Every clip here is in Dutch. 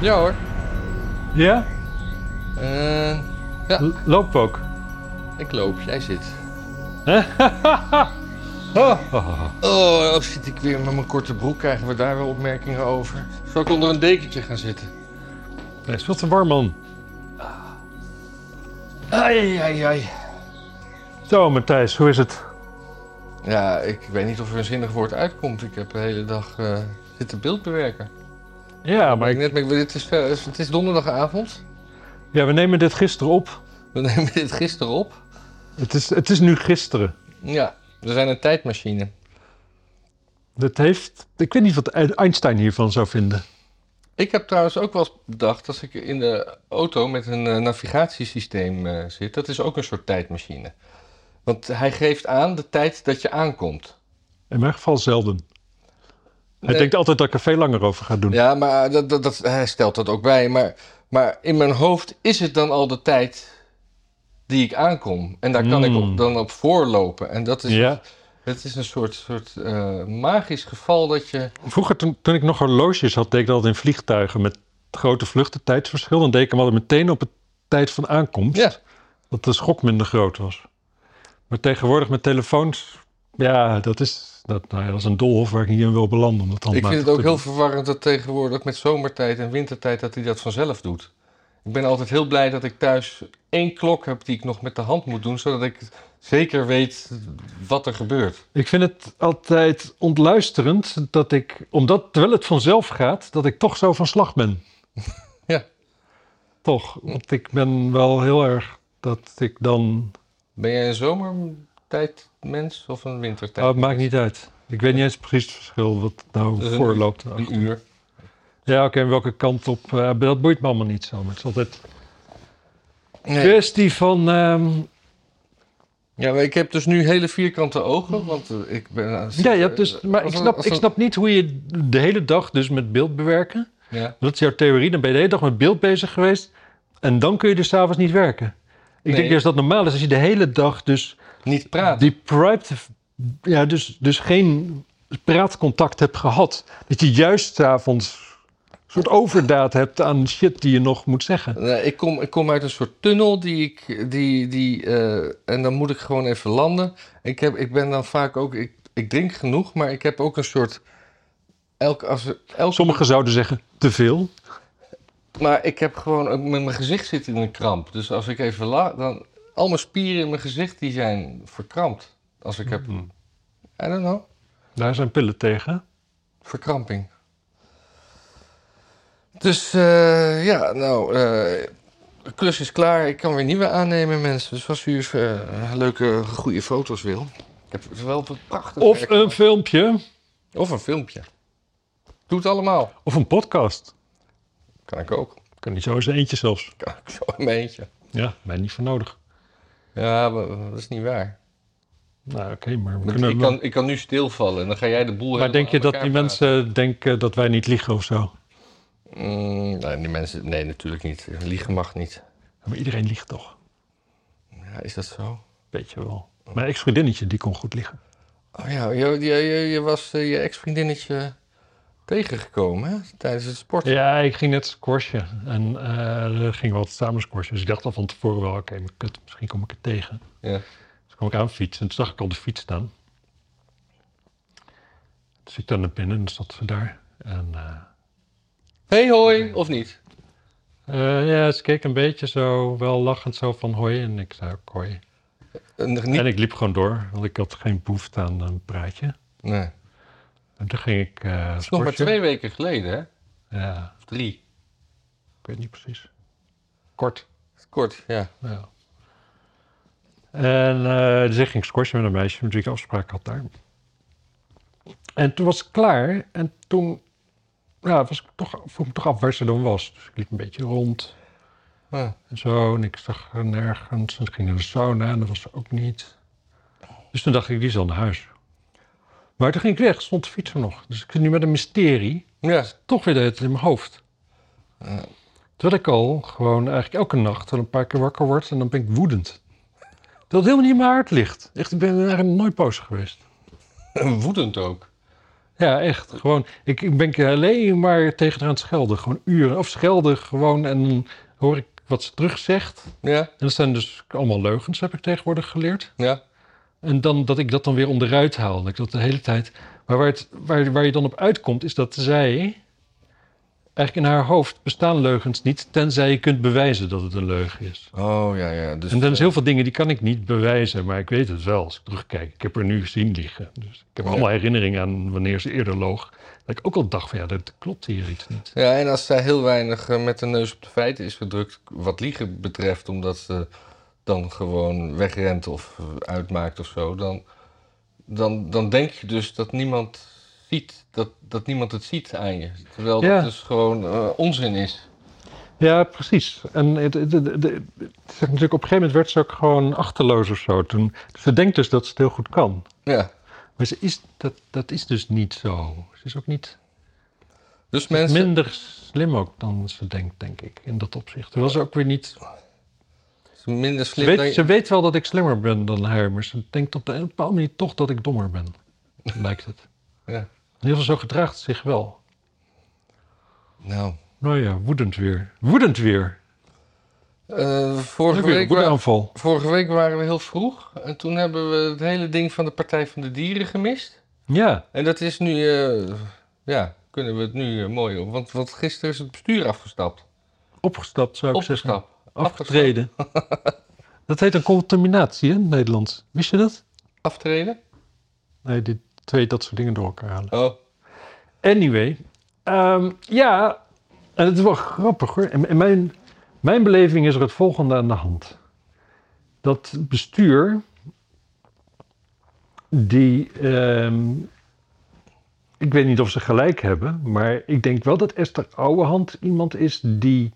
Ja hoor. Ja? Eh, ja, L- Loop ook. ik loop. Jij zit. Oh. Oh, als zit ik weer met mijn korte broek. Krijgen we daar wel opmerkingen over? Zal ik onder een dekentje gaan zitten? Hij is veel te warm, man. Ai, ai, ai. Zo, Matthijs, hoe is het? Ja, ik weet niet of er een zinnig woord uitkomt. Ik heb de hele dag eh, zitten beeldbewerken. Ja, Maar ik net, maar dit is, het is donderdagavond. ja, we nemen dit gisteren op. We nemen dit gisteren op. Het is, het is nu gisteren. Ja, we zijn een tijdmachine. Dat heeft... Ik weet niet wat Einstein hiervan zou vinden. Ik heb trouwens ook wel eens bedacht, als ik in de auto met een eh, navigatiesysteem eh, zit, dat is ook een soort tijdmachine. Want hij geeft aan de tijd dat je aankomt. In mijn geval zelden. Hij Nee. denkt altijd dat ik er veel langer over ga doen. Ja, maar dat, dat, dat, hij stelt dat ook bij. Maar, maar in mijn hoofd is het dan al de tijd die ik aankom. En daar kan ik Mm. op, dan op voorlopen. En dat is, Ja. het is een soort, soort eh, magisch geval dat je... Vroeger, toen, toen ik nog horloges had, deed ik dat altijd in vliegtuigen met grote vluchten, tijdsverschil. Dan deed ik hem altijd meteen op het tijd van aankomst. Ja. Dat de schok minder groot was. Maar tegenwoordig met telefoons, ja, dat is, dat, nou ja, dat is een doolhof waar ik niet in wil belanden. Om dat Ik vind het ook heel verwarrend dat tegenwoordig met zomertijd en wintertijd dat hij dat vanzelf doet. Ik ben altijd heel blij dat ik thuis één klok heb die ik nog met de hand moet doen, zodat ik zeker weet wat er gebeurt. Ik vind het altijd ontluisterend dat ik, omdat terwijl het vanzelf gaat, dat ik toch zo van slag ben. Ja. Toch, want ik ben wel heel erg dat ik dan Ben jij een zomertijdmens of een wintertijd? Oh, het maakt niet uit. Ik weet niet eens precies het verschil wat nou Dus een- voorloopt. Een uur. Ja, oké, en welke kant op. eh, dat boeit me allemaal niet zo. Maar het is altijd Nee. kwestie van. ehm, Ja, maar ik heb dus nu hele vierkante ogen, want eh, ik ben... ja, je hebt dus, maar als ik snap, ik snap niet hoe je de hele dag dus met beeld bewerken. Ja. Dat is jouw theorie. Dan ben je de hele dag met beeld bezig geweest. En dan kun je dus s'avonds niet werken. Ik Nee. denk juist dat normaal is als je de hele dag dus Niet praten. deprived, ja, dus, dus geen praatcontact hebt gehad. Dat je juist s'avonds een soort overdaad hebt aan shit die je nog moet zeggen. Nee, ik, kom, ik kom uit een soort tunnel die ik. Die, die, eh, en dan moet ik gewoon even landen. Ik, heb, ik ben dan vaak ook. Ik, ik drink genoeg, maar ik heb ook een soort. Elk, als, elke, Sommigen zouden zeggen te veel. maar ik heb gewoon. Met mijn gezicht zit in een kramp. Dus als ik even la. Dan, al mijn spieren in mijn gezicht die zijn verkrampt. Als ik heb. Hmm. I don't know. Daar zijn pillen tegen. Verkramping. Dus eh, ja, nou, eh, de klus is klaar. Ik kan weer nieuwe aannemen, mensen. Dus als u eh, leuke, goede foto's wil. Ik heb wel een prachtig Of werk een filmpje. of een filmpje. Doe het allemaal. Of een podcast. Kan ik ook. Kan niet zo eens eentje zelfs. Kan ik zo in mijn eentje. Ja, mij niet voor nodig. Ja, maar dat is niet waar. Nou, oké, maar we Want kunnen... ik, kan, ik kan nu stilvallen en dan ga jij de boel maar denk je dat die mensen denken dat wij niet liegen of zo? Mm, nee, die mensen... Nee, natuurlijk niet. Liegen mag niet. Maar iedereen liegt toch? Ja, is dat zo? Weet je wel. Mijn ex-vriendinnetje, die kon goed liegen. Oh ja, je, je, je, je was eh, je ex-vriendinnetje tegengekomen hè? tijdens het sporten. Ja, ik ging net squashen. En eh er gingen we altijd samen squashen. Dus ik dacht al van tevoren wel, oké, maar kut, misschien kom ik er tegen. Ja. Dus kwam ik aan fietsen en toen zag ik al de fiets staan. Dus ik dan naar binnen en zat ze daar. En eh, Hey hoi, of niet? eh, ja, ze keek een beetje zo, wel lachend zo van hoi. En ik zei ook hoi. Niet? En ik liep gewoon door, want ik had geen behoefte aan een praatje. Nee. En toen ging ik Dat is nog maar twee weken geleden, hè? Ja, Of drie. ik weet niet precies. Kort. Kort, ja. Ja. En eh dus ik ging squashen met een meisje met wie ik afspraak had daar. En toen was ik klaar. En toen ja, was ik toch, vroeg me toch af waar ze dan was. Dus ik liep een beetje rond Ah. en zo. En ik zag haar nergens. En ik ging naar de sauna en dat was ze ook niet. Dus toen dacht ik, die is al naar huis. Maar toen ging ik weg, stond de fiets er nog. Dus ik zit nu met een mysterie. Ja. Toch weer tijd in mijn hoofd. Ja. Terwijl ik al gewoon eigenlijk elke nacht wel een paar keer wakker word en dan ben ik woedend. Dat het helemaal niet in mijn hart ligt. Echt, ik ben eigenlijk nooit boos geweest. Woedend ook. Ja, echt. Gewoon, ik, ik ben alleen maar tegen haar aan het schelden. Gewoon uren. Of schelden gewoon en dan hoor ik wat ze terug zegt. Ja, En dat zijn dus allemaal leugens, heb ik tegenwoordig geleerd. ja. En dan dat ik dat dan weer onderuit haal. Dat ik dat de hele tijd. Maar waar, het, waar, waar je dan op uitkomt, is dat zij. Eigenlijk in haar hoofd bestaan leugens niet, tenzij je kunt bewijzen dat het een leugen is. Oh, ja, ja. Dus, en dan is heel veel dingen die kan ik niet bewijzen, maar ik weet het wel als ik terugkijk. Ik heb er nu gezien liggen. Dus ik heb Ja. allemaal herinneringen aan wanneer ze eerder loog. Dat ik ook al dacht van ja, dat klopt hier iets niet. Ja, en als zij heel weinig eh, met de neus op de feiten is gedrukt, wat liegen betreft, omdat ze dan gewoon wegrent of uitmaakt of zo, dan, dan, dan denk je dus dat niemand ziet, dat, dat niemand het ziet aan je. Terwijl Ja. dat dus gewoon eh, onzin is. Ja, precies. En het, het, het- het- het is natuurlijk op een gegeven moment werd ze ook gewoon achterloos of zo. Toen, ze denkt dus dat ze het heel goed kan. Ja. Maar ze is, dat, dat is dus niet zo. Ze is ook niet Dus mensen. minder slim ook dan ze denkt, denk ik, in dat opzicht. Terwijl ze ook weer niet... minder Ze slim dan weet, je- ze weet wel dat ik slimmer ben dan haar, maar ze denkt op de een bepaalde manier toch dat ik dommer ben. Lijkt het. Ja. In ieder geval zo gedraagt zich wel. Nou. Nou ja, woedend weer. Woedend weer. eh, vorige, een week wa- vorige week waren we heel vroeg. En toen hebben we het hele ding van de Partij van de Dieren gemist. Ja, En dat is nu, eh, ja, kunnen we het nu eh, mooi op. Want, want gisteren is het bestuur afgestapt. opgestapt zou ik zeggen. Afgetreden. dat heet een contaminatie hè, in het Nederlands. Wist je dat? Aftreden? Nee, die twee dat soort dingen door elkaar halen. Oh, Anyway, ehm, ja, en het is wel grappig hoor. In, in mijn, mijn beleving is er het volgende aan de hand. Dat bestuur, die, ehm, ik weet niet of ze gelijk hebben, maar ik denk wel dat Esther Ouwehand iemand is die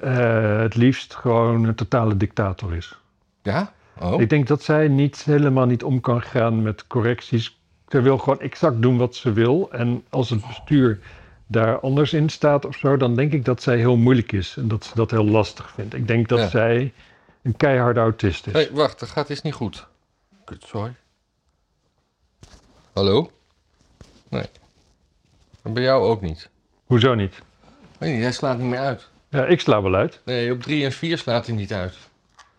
eh, het liefst gewoon een totale dictator is. ja? Oh, Ik denk dat zij niet, helemaal niet om kan gaan met correcties. Ze wil gewoon exact doen wat ze wil. En als het bestuur daar anders in staat of zo, dan denk ik dat zij heel moeilijk is. En dat ze dat heel lastig vindt. Ik denk dat Ja. zij een keiharde autist is. hey, wacht, dat gaat iets niet goed. Kut, sorry. Hallo? Nee. En bij jou ook niet. Hoezo niet? Weet niet, hij slaat niet meer uit. Ja, ik sla wel uit. Nee, op 3 en 4 slaat hij niet uit.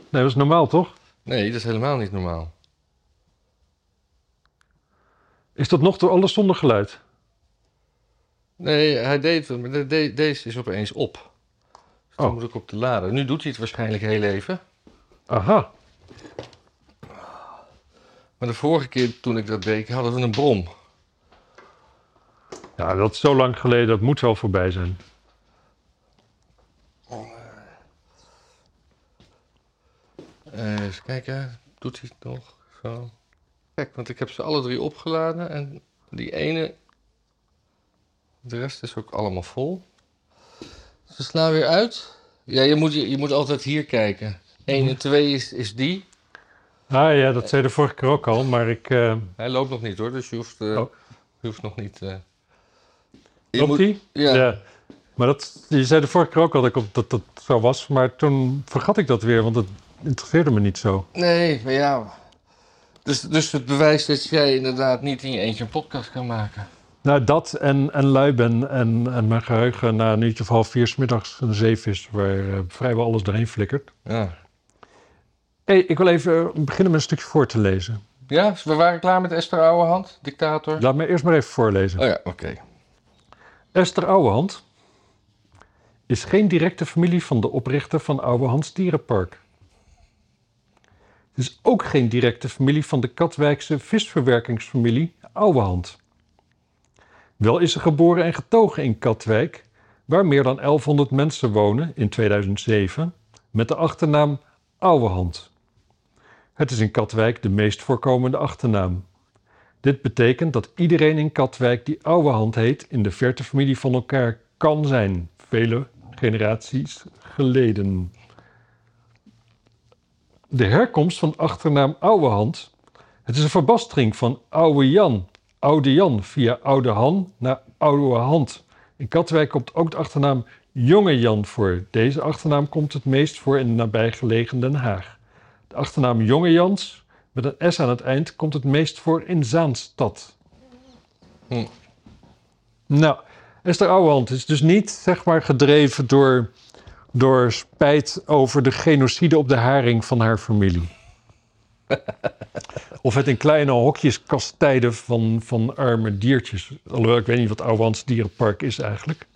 Nee, dat is normaal toch? Nee, dat is helemaal niet normaal. Is dat nog door alles zonder geluid? Nee, hij deed het, maar de- de- deze is opeens op. Dus dan Oh. moet ik op de lader. Nu doet hij het waarschijnlijk heel even. Aha. Maar de vorige keer toen ik dat deed, hadden we een brom. Ja, dat is zo lang geleden. Dat moet wel voorbij zijn. Even kijken, doet hij het nog? Zo. Kijk, want ik heb ze alle drie opgeladen en die ene, de rest is ook allemaal vol. Ze slaan weer uit. Ja, je moet, je, je moet altijd hier kijken. 1 en 2 is, is die. Ah ja, dat zei de vorige keer ook al. Maar ik... eh Hij loopt nog niet hoor, dus je hoeft, eh, Oh. je hoeft nog niet... eh, je Loopt moet- die? Ja. Maar dat, je zei de vorige keer ook al dat, dat dat zo was. Maar toen vergat ik dat weer, want het interesseerde me niet zo. Nee, maar ja. Dus, dus het bewijst dat jij inderdaad niet in je eentje een podcast kan maken. Nou, dat en, en lui ben en, en mijn geheugen na een uurtje of half vier 's middags een zeef is waar eh, vrijwel alles doorheen flikkert. Ja. hey, ik wil even eh, beginnen met een stukje voor te lezen. Ja, we waren klaar met Esther Ouwehand, dictator. Laat me eerst maar even voorlezen. Oh ja, oké. Esther Ouwehand is geen directe familie van de oprichter van Ouwehands Dierenpark. Is ook geen directe familie van de Katwijkse visverwerkingsfamilie Ouwehand. Wel is ze geboren en getogen in Katwijk, waar meer dan 1100 mensen wonen in 2007, met de achternaam Ouwehand. Het is in Katwijk de meest voorkomende achternaam. Dit betekent dat iedereen in Katwijk die Ouwehand heet in de verte familie van elkaar kan zijn, vele generaties geleden. De herkomst van achternaam Ouwehand. Het is een verbastering van Oude Jan, Oude Jan via Oude Han naar Oude Hand. In Katwijk komt ook de achternaam Jonge Jan voor. Deze achternaam komt het meest voor in de nabijgelegen Den Haag. De achternaam Jonge Jans met een S aan het eind komt het meest voor in Zaanstad. Hm. Nou, Esther Ouwehand is dus niet zeg maar gedreven door, door spijt over de genocide op de haring van haar familie. of het in kleine hokjes kastijden van, van arme diertjes. Alhoewel, ik weet niet wat Ouwehands dierenpark is eigenlijk.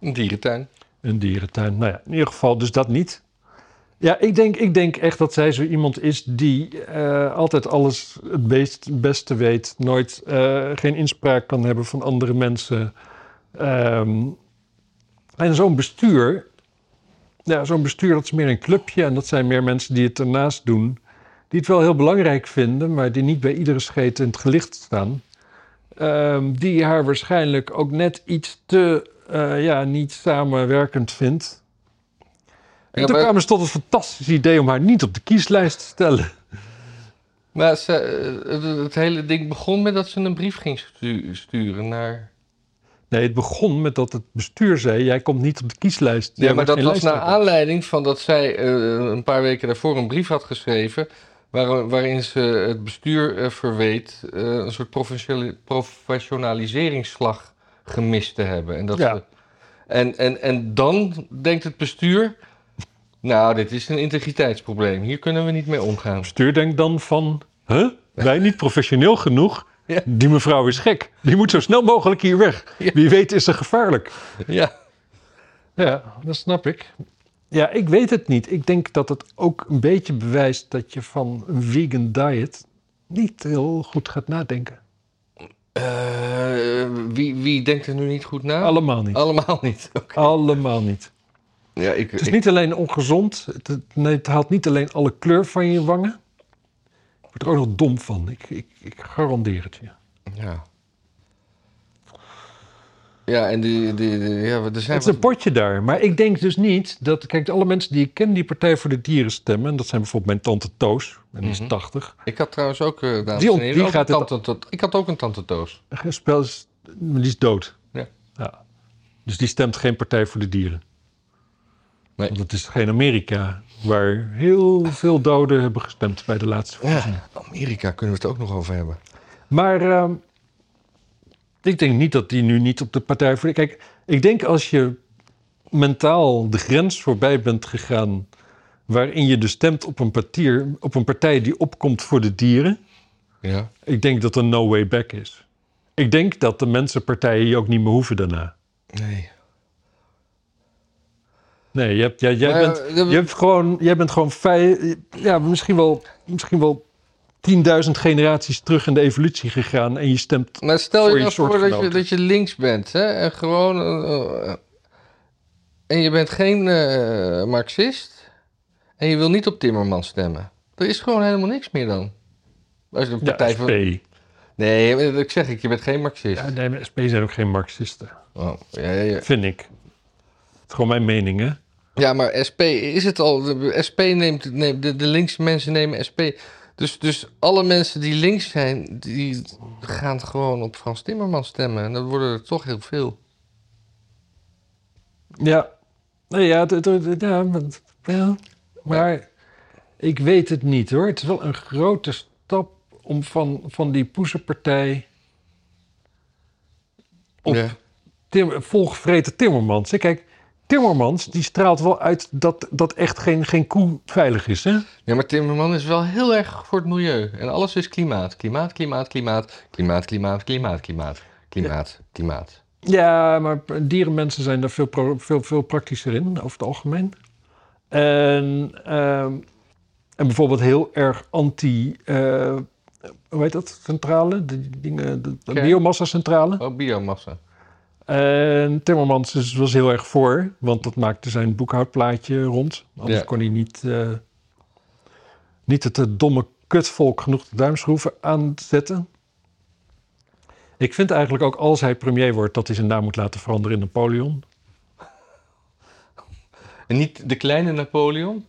Een dierentuin. Een dierentuin. Nou ja, in ieder geval dus dat niet. Ja, ik denk, ik denk echt dat zij zo iemand is die eh, altijd alles het beest, beste weet. Nooit eh, geen inspraak kan hebben van andere mensen. Ehm, en zo'n bestuur, ja, zo'n bestuur dat is meer een clubje. En dat zijn meer mensen die het ernaast doen. Die het wel heel belangrijk vinden, maar die niet bij iedere scheet in het gelicht staan. Ehm, die haar waarschijnlijk ook net iets te eh, ja, niet samenwerkend vindt. En Ja, toen kwamen ze tot het fantastische idee om haar niet op de kieslijst te stellen. Maar ze, eh, het, het hele ding begon met dat ze een brief ging stu- sturen naar... Nee, het begon met dat het bestuur zei: jij komt niet op de kieslijst. Ja, maar dat was naar aanleiding van dat zij eh, een paar weken daarvoor een brief had geschreven... waar- waarin ze het bestuur eh, verweet eh, een soort professionali- professionaliseringsslag gemist te hebben. En, dat Ja. ze- en, en, en dan denkt het bestuur... Nou, dit is een integriteitsprobleem. Hier kunnen we niet mee omgaan. Het bestuur denkt dan van: huh? wij niet professioneel genoeg. Ja. Die mevrouw is gek. Die moet zo snel mogelijk hier weg. Ja. Wie weet is ze gevaarlijk. Ja, Ja, dat snap ik. Ja, ik weet het niet. Ik denk dat het ook een beetje bewijst dat je van een vegan diet niet heel goed gaat nadenken. Eh, wie, wie denkt er nu niet goed na? Allemaal niet. Allemaal niet. Oké. Allemaal niet. Ja, ik, Het is ik- niet alleen ongezond. Het, het- nee, het haalt niet alleen alle kleur van je wangen. Je wordt er ook nog dom van. Ik, ik, ik garandeer het je. Ja. Ja, en die, die, die- ja, er zijn Het is een potje daar. Maar ik denk dus niet dat... Kijk, alle mensen die ik ken die Partij voor de Dieren stemmen... en dat zijn bijvoorbeeld mijn tante Toos. En die is Mhm. 80. Ik had trouwens ook, eh dames Die die ook gaat een tante, ik had ook een tante Toos. Spel is... Die is dood. Ja. ja. Dus die stemt geen Partij voor de Dieren. Nee. Want het is geen Amerika... waar heel veel doden hebben gestemd bij de laatste verkiezingen. Ja, Amerika kunnen we het ook nog over hebben. Maar ehm, ik denk niet dat die nu niet op de partij voor. Kijk, ik denk als je mentaal de grens voorbij bent gegaan. waarin je dus stemt op een, partier, op een partij die opkomt voor de dieren. Ja. Ik denk dat er no way back is. Ik denk dat de mensenpartijen je ook niet meer hoeven daarna. Nee. Nee, je hebt, jij, bent, eh, je hebt gewoon, jij bent gewoon fei, ja, misschien wel, misschien wel 10.000 generaties terug in de evolutie gegaan en je stemt Maar stel Voor je je nou voor dat je, dat je links bent, hè? En gewoon... eh, eh, en je bent geen marxist. En je wil niet op Timmermans stemmen. Er is gewoon helemaal niks meer dan. Als je een ja, partij SP. van... Nee, ik zeg ik, je bent geen marxist. Ja, nee, maar SP zijn ook geen marxisten. Oh, ja, ja, ja. Vind ik. Het is gewoon mijn mening, hè? Ja, maar SP is het al. De SP neemt, neemt de, de linkse mensen nemen SP. Dus, dus alle mensen die links zijn, die gaan gewoon op Frans Timmermans stemmen. En dat worden er toch heel veel. Ja. Nee, ja, het- het- het- ja, maar- ja. Maar ik weet het niet, hoor. Het is wel een grote stap om van, van die poesenpartij... op Ja. Tim, volgevreten Timmermans. Kijk, Timmermans die straalt wel uit dat, dat echt geen, geen koe veilig is, hè? ja, maar Timmermans is wel heel erg voor het milieu. En alles is klimaat. Klimaat, klimaat, klimaat. Klimaat, klimaat, klimaat, klimaat. Klimaat, klimaat. Ja, maar dierenmensen zijn daar veel, veel, veel praktischer in, over het algemeen. En, ehm, en bijvoorbeeld heel erg anti... eh, hoe heet dat? Centrale? De, dingen, de, biomassa-centrale. Oh, biomassa. En Timmermans is, was heel erg voor, want dat maakte zijn boekhoudplaatje rond. Anders Ja. kon hij niet, eh, niet het eh, domme kutvolk genoeg de duimschroeven aanzetten. Ik vind eigenlijk ook als hij premier wordt dat hij zijn naam moet laten veranderen in Napoleon. En niet de kleine Napoleon?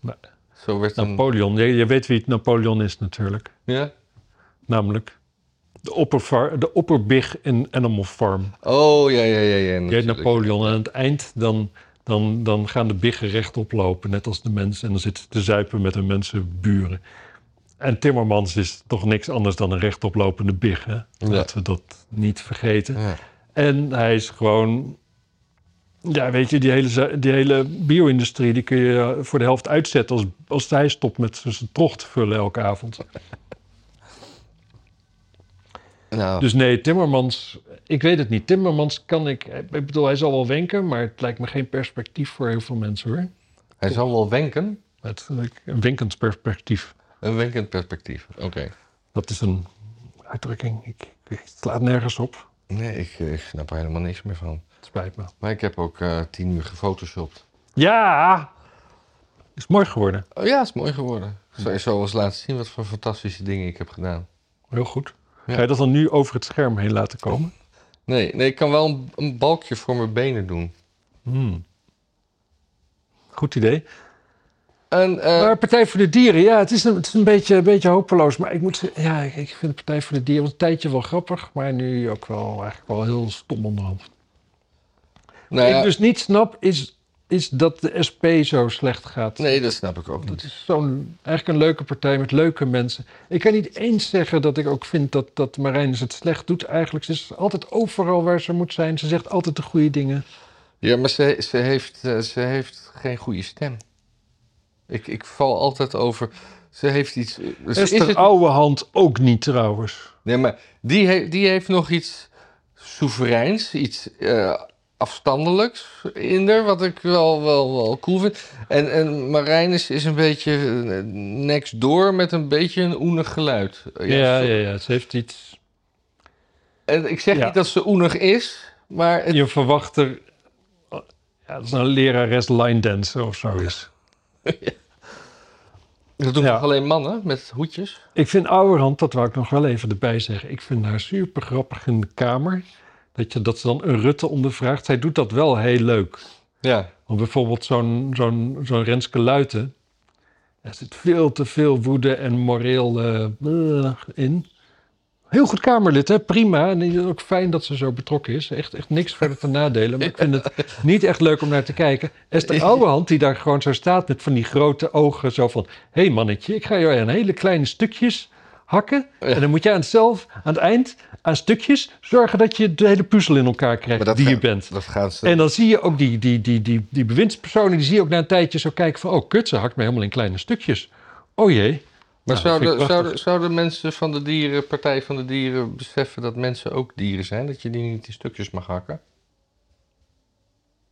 Nee. Zo werd een... Napoleon, je, je weet wie het Napoleon is natuurlijk. Ja? Namelijk de, oppervar, de opperbig in Animal Farm. Oh, ja, ja, ja. ja natuurlijk. Napoleon en aan het eind dan, dan, dan gaan de biggen rechtop lopen, net als de mensen. En dan zitten ze te zuipen met hun mensenburen. En Timmermans is toch niks anders dan een rechtoplopende big, hè? Laten we dat niet vergeten. Ja. En hij is gewoon... Ja, weet je, die hele, die hele bio-industrie... die kun je voor de helft uitzetten... als, als hij stopt met zijn trog te vullen elke avond. Nou, Dus nee, Timmermans... Ik weet het niet. Timmermans kan ik... Ik bedoel, hij zal wel wenken... maar het lijkt me geen perspectief voor heel veel mensen, hoor. hij zal wel wenken. Het, een winkend perspectief. Een wenkend perspectief. Oké. Dat is een uitdrukking. Ik, ik het slaat nergens op. Nee, ik, ik snap er helemaal niks meer van. Het spijt me. Maar ik heb ook eh, tien uur gefotoshopt. Ja! Is mooi geworden. Oh ja, is mooi geworden. Zou je zo eens laten zien wat voor fantastische dingen ik heb gedaan. Heel goed. Ga je dat dan nu over het scherm heen laten komen? Nee, nee ik kan wel een, een balkje voor mijn benen doen. Hmm. Goed idee. En, eh, Maar Partij voor de Dieren, ja, het is een, het is een, beetje, een beetje hopeloos. Maar ik moet ja, ik, vind de Partij voor de Dieren een tijdje wel grappig. Maar nu ook wel eigenlijk wel heel stom onderhand. nou Wat ja, ik dus niet snap, is, is dat de SP zo slecht gaat. nee, dat snap ik ook Dat niet. is zo'n, eigenlijk een leuke partij met leuke mensen. Ik kan niet eens zeggen dat ik ook vind dat, dat Marijnus het slecht doet. Eigenlijk, ze is altijd overal waar ze moet zijn. Ze zegt altijd de goede dingen. Ja, maar ze, ze, heeft, eh, ze heeft geen goede stem. Ik, ik val altijd over. Ze heeft iets. Ze is het- Ouwehand ook niet trouwens. Nee, maar die, he- die heeft nog iets soevereins, iets eh, afstandelijks in haar, wat ik wel, wel, wel cool vind. En, en Marijnus is een beetje eh, next door met een beetje een oenig geluid. Ja, ja, zo- ja, Ze heeft iets... En ik zeg Ja. niet dat ze oenig is, maar het, Je verwacht er... Ja, dat is een lerares line dancer of zo is. dat doen Ja. toch alleen mannen met hoedjes. Ik vind Ouwerhand, dat wou ik nog wel even erbij zeggen. Ik vind haar super grappig in de kamer. Dat, je, dat ze dan een Rutte ondervraagt. Zij doet dat wel heel leuk. Ja. Want bijvoorbeeld zo'n zo'n zo'n Renske Luiten... Er zit veel te veel woede en moreel eh, eh, in. Heel goed Kamerlid, hè? prima. En het is ook fijn dat ze zo betrokken is. Echt, echt niks verder te nadelen. Maar ik vind het niet echt leuk om naar te kijken. Esther Ouwehand, die daar gewoon zo staat met van die grote ogen. Zo van, hé hey mannetje, ik ga jou in hele kleine stukjes hakken. En dan moet jij aan het zelf, aan het eind, aan stukjes... zorgen dat je de hele puzzel in elkaar krijgt die je bent. Dat gaan ze. En dan zie je ook die, die, die, die, die bewindspersonen, die zie je ook na een tijdje zo kijken van... oh, kut, ze hakt mij helemaal in kleine stukjes. Oh jee. maar Nou, zouden, zouden, zouden mensen van de dieren, Partij van de Dieren, beseffen dat mensen ook dieren zijn? Dat je die niet in stukjes mag hakken?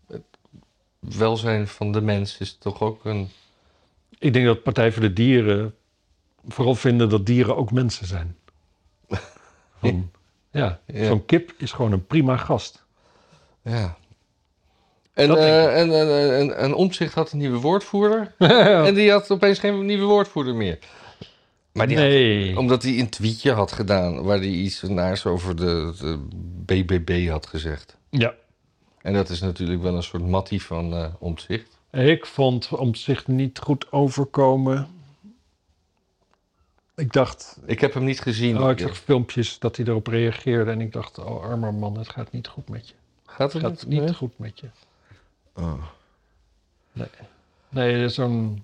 Het welzijn van de mens is toch ook een. Ik denk dat Partij voor de Dieren vooral vinden dat dieren ook mensen zijn. Van, ja, Ja. zo'n kip is gewoon een prima gast. Ja. En, eh en, en, en, en Omtzigt had een nieuwe woordvoerder. En die had opeens geen nieuwe woordvoerder meer. Maar die had- nee. omdat hij een tweetje had gedaan waar hij iets naars over de, de BBB had gezegd. Ja. En dat is natuurlijk wel een soort mattie van Omtzigt. Ik vond om zich niet goed overkomen. Ik dacht, Ik heb hem niet gezien. oh, ik zag filmpjes dat hij erop reageerde en ik dacht, oh armer man, het gaat niet goed met je. Gaat Het gaat niet goed met je. Oh. Nee, zo'n.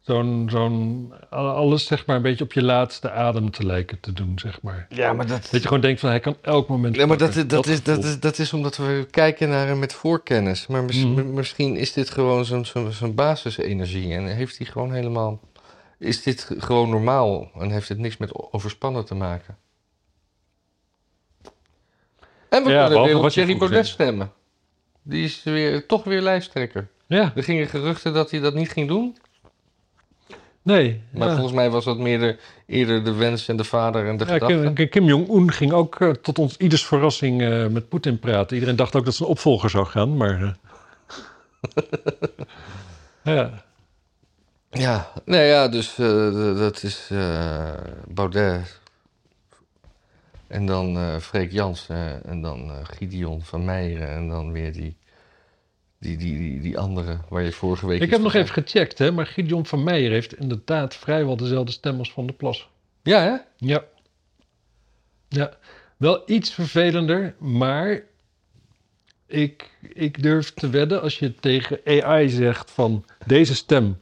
Zo'n. zo'n alles zeg maar een beetje op je laatste adem te lijken te doen, zeg maar. Ja, maar dat, Dat je gewoon denkt van hij kan elk moment. Ja, maar dat, dat, is, dat, is, dat is omdat we kijken naar hem met voorkennis. Maar mis- Mhm. misschien is dit gewoon zo'n zo'n zo'n basisenergie. En heeft hij gewoon helemaal. Is dit gewoon normaal? En heeft het niks met overspannen te maken? En we Ja, kunnen weer op Thierry Baudet stemmen. Die is weer, toch weer lijsttrekker. Ja, Er gingen geruchten dat hij dat niet ging doen. nee. Maar ja. volgens mij was dat meer de, eerder de wens en de vader en de Ja, gedachte. Kim, Kim Jong-un ging ook eh, tot ons ieders verrassing eh, met Poetin praten. Iedereen dacht ook dat zijn opvolger zou gaan, maar. eh. ja. Ja, nee, ja, dus eh, dat is eh, Baudet. En dan eh Freek Jansen en dan Gideon van Meijeren en dan weer die, die, die, die, die andere waar je vorige week... Ik heb nog even gecheckt, hè, maar Gideon van Meijer heeft inderdaad vrijwel dezelfde stem als Van der Plas. Ja, hè? Ja. Ja, wel iets vervelender, maar ik, ik durf te wedden als je tegen AI zegt van deze stem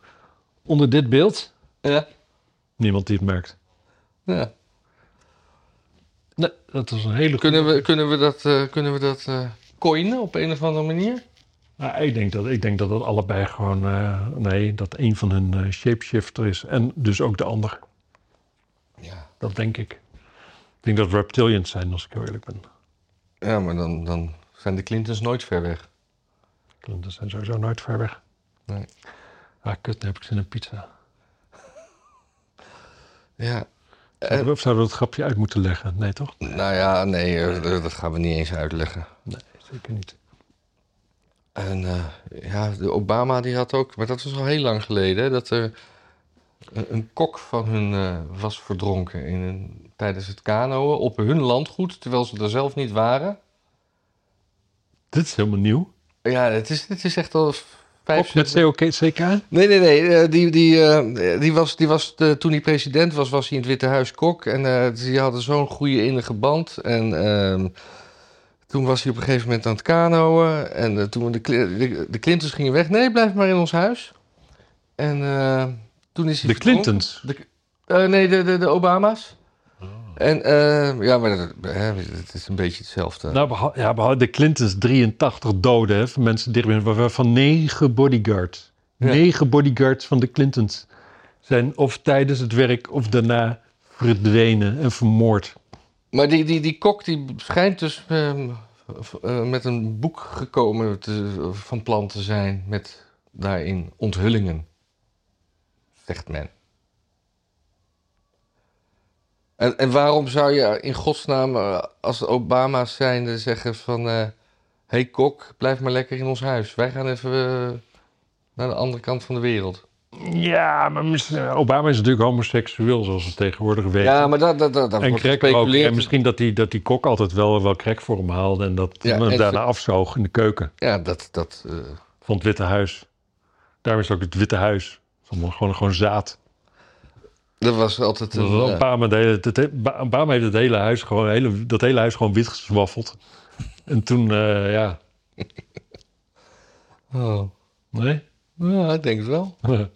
onder dit beeld, Ja. Niemand die het merkt. ja. Nee, dat is een hele Kunnen we, kunnen we dat, eh, kunnen we dat eh, coinen op een of andere manier? Nou, ik, denk dat, ik denk dat het allebei gewoon... eh, nee, dat een van hun shapeshifter is. En dus ook de ander. Ja. Dat denk ik. Ik denk dat reptilians zijn, als ik heel eerlijk ben. Ja, maar dan, dan zijn de Clintons nooit ver weg. Dat zijn sowieso nooit ver weg. Nee. Ah, kut, nu heb ik zin in pizza. Ja. Zouden we, of zouden we dat grapje uit moeten leggen? Nee, toch? Nou ja, nee, eh, dat gaan we niet eens uitleggen. Nee, zeker niet. En eh, ja, de Obama die had ook, maar dat was al heel lang geleden, hè, dat er een, kok van hun eh, was verdronken in een, tijdens het kanoën op hun landgoed, terwijl ze er zelf niet waren. Dit is helemaal nieuw. Ja, het is, het is echt al vijf, met CK? Nee, nee, nee. eh, Die, die, eh, die was, die was de, toen hij president was, was hij in het Witte Huis kok. En eh, die hadden zo'n goede innige band. En ehm, toen was hij op een gegeven moment aan het kanoën. En eh, toen de, de, de Clintons gingen weg. Nee, blijf maar in ons huis. En eh, toen is hij De. Clintons. Eh, nee, de, de, de Obama's. En eh, ja, maar dat, het is een beetje hetzelfde. Nou, beha- ja, de Clintons 83 doden hè, van mensen dichtbij, waarvan negen bodyguards. Ja. Negen bodyguards van de Clintons zijn of tijdens het werk of daarna verdwenen en vermoord. Maar die, die, die kok die schijnt dus ehm, eh, met een boek gekomen te- van plan te zijn met daarin onthullingen, zegt men. En, en waarom zou je in godsnaam eh, als Obama's zijnde zeggen van... eh hey kok, blijf maar lekker in ons huis. Wij gaan even eh, naar de andere kant van de wereld. Ja, maar Obama is natuurlijk homoseksueel, zoals we tegenwoordig weten. Ja, maar dat, dat, dat, dat en wordt gespeculeerd. En misschien dat die, dat die kok altijd wel, wel crack voor hem haalde en dat Ja, hem en daarna ze- afzoog in de keuken Ja, dat... dat eh, van het Witte Huis. Daarom is het ook het Witte Huis. Gewoon, gewoon zaad. Dat was altijd een... Dat de hele, het heeft het hele huis gewoon, hele, dat hele huis gewoon wit gezwaffeld. En toen, eh, ja, Oh. nee? Ja, ik denk het wel.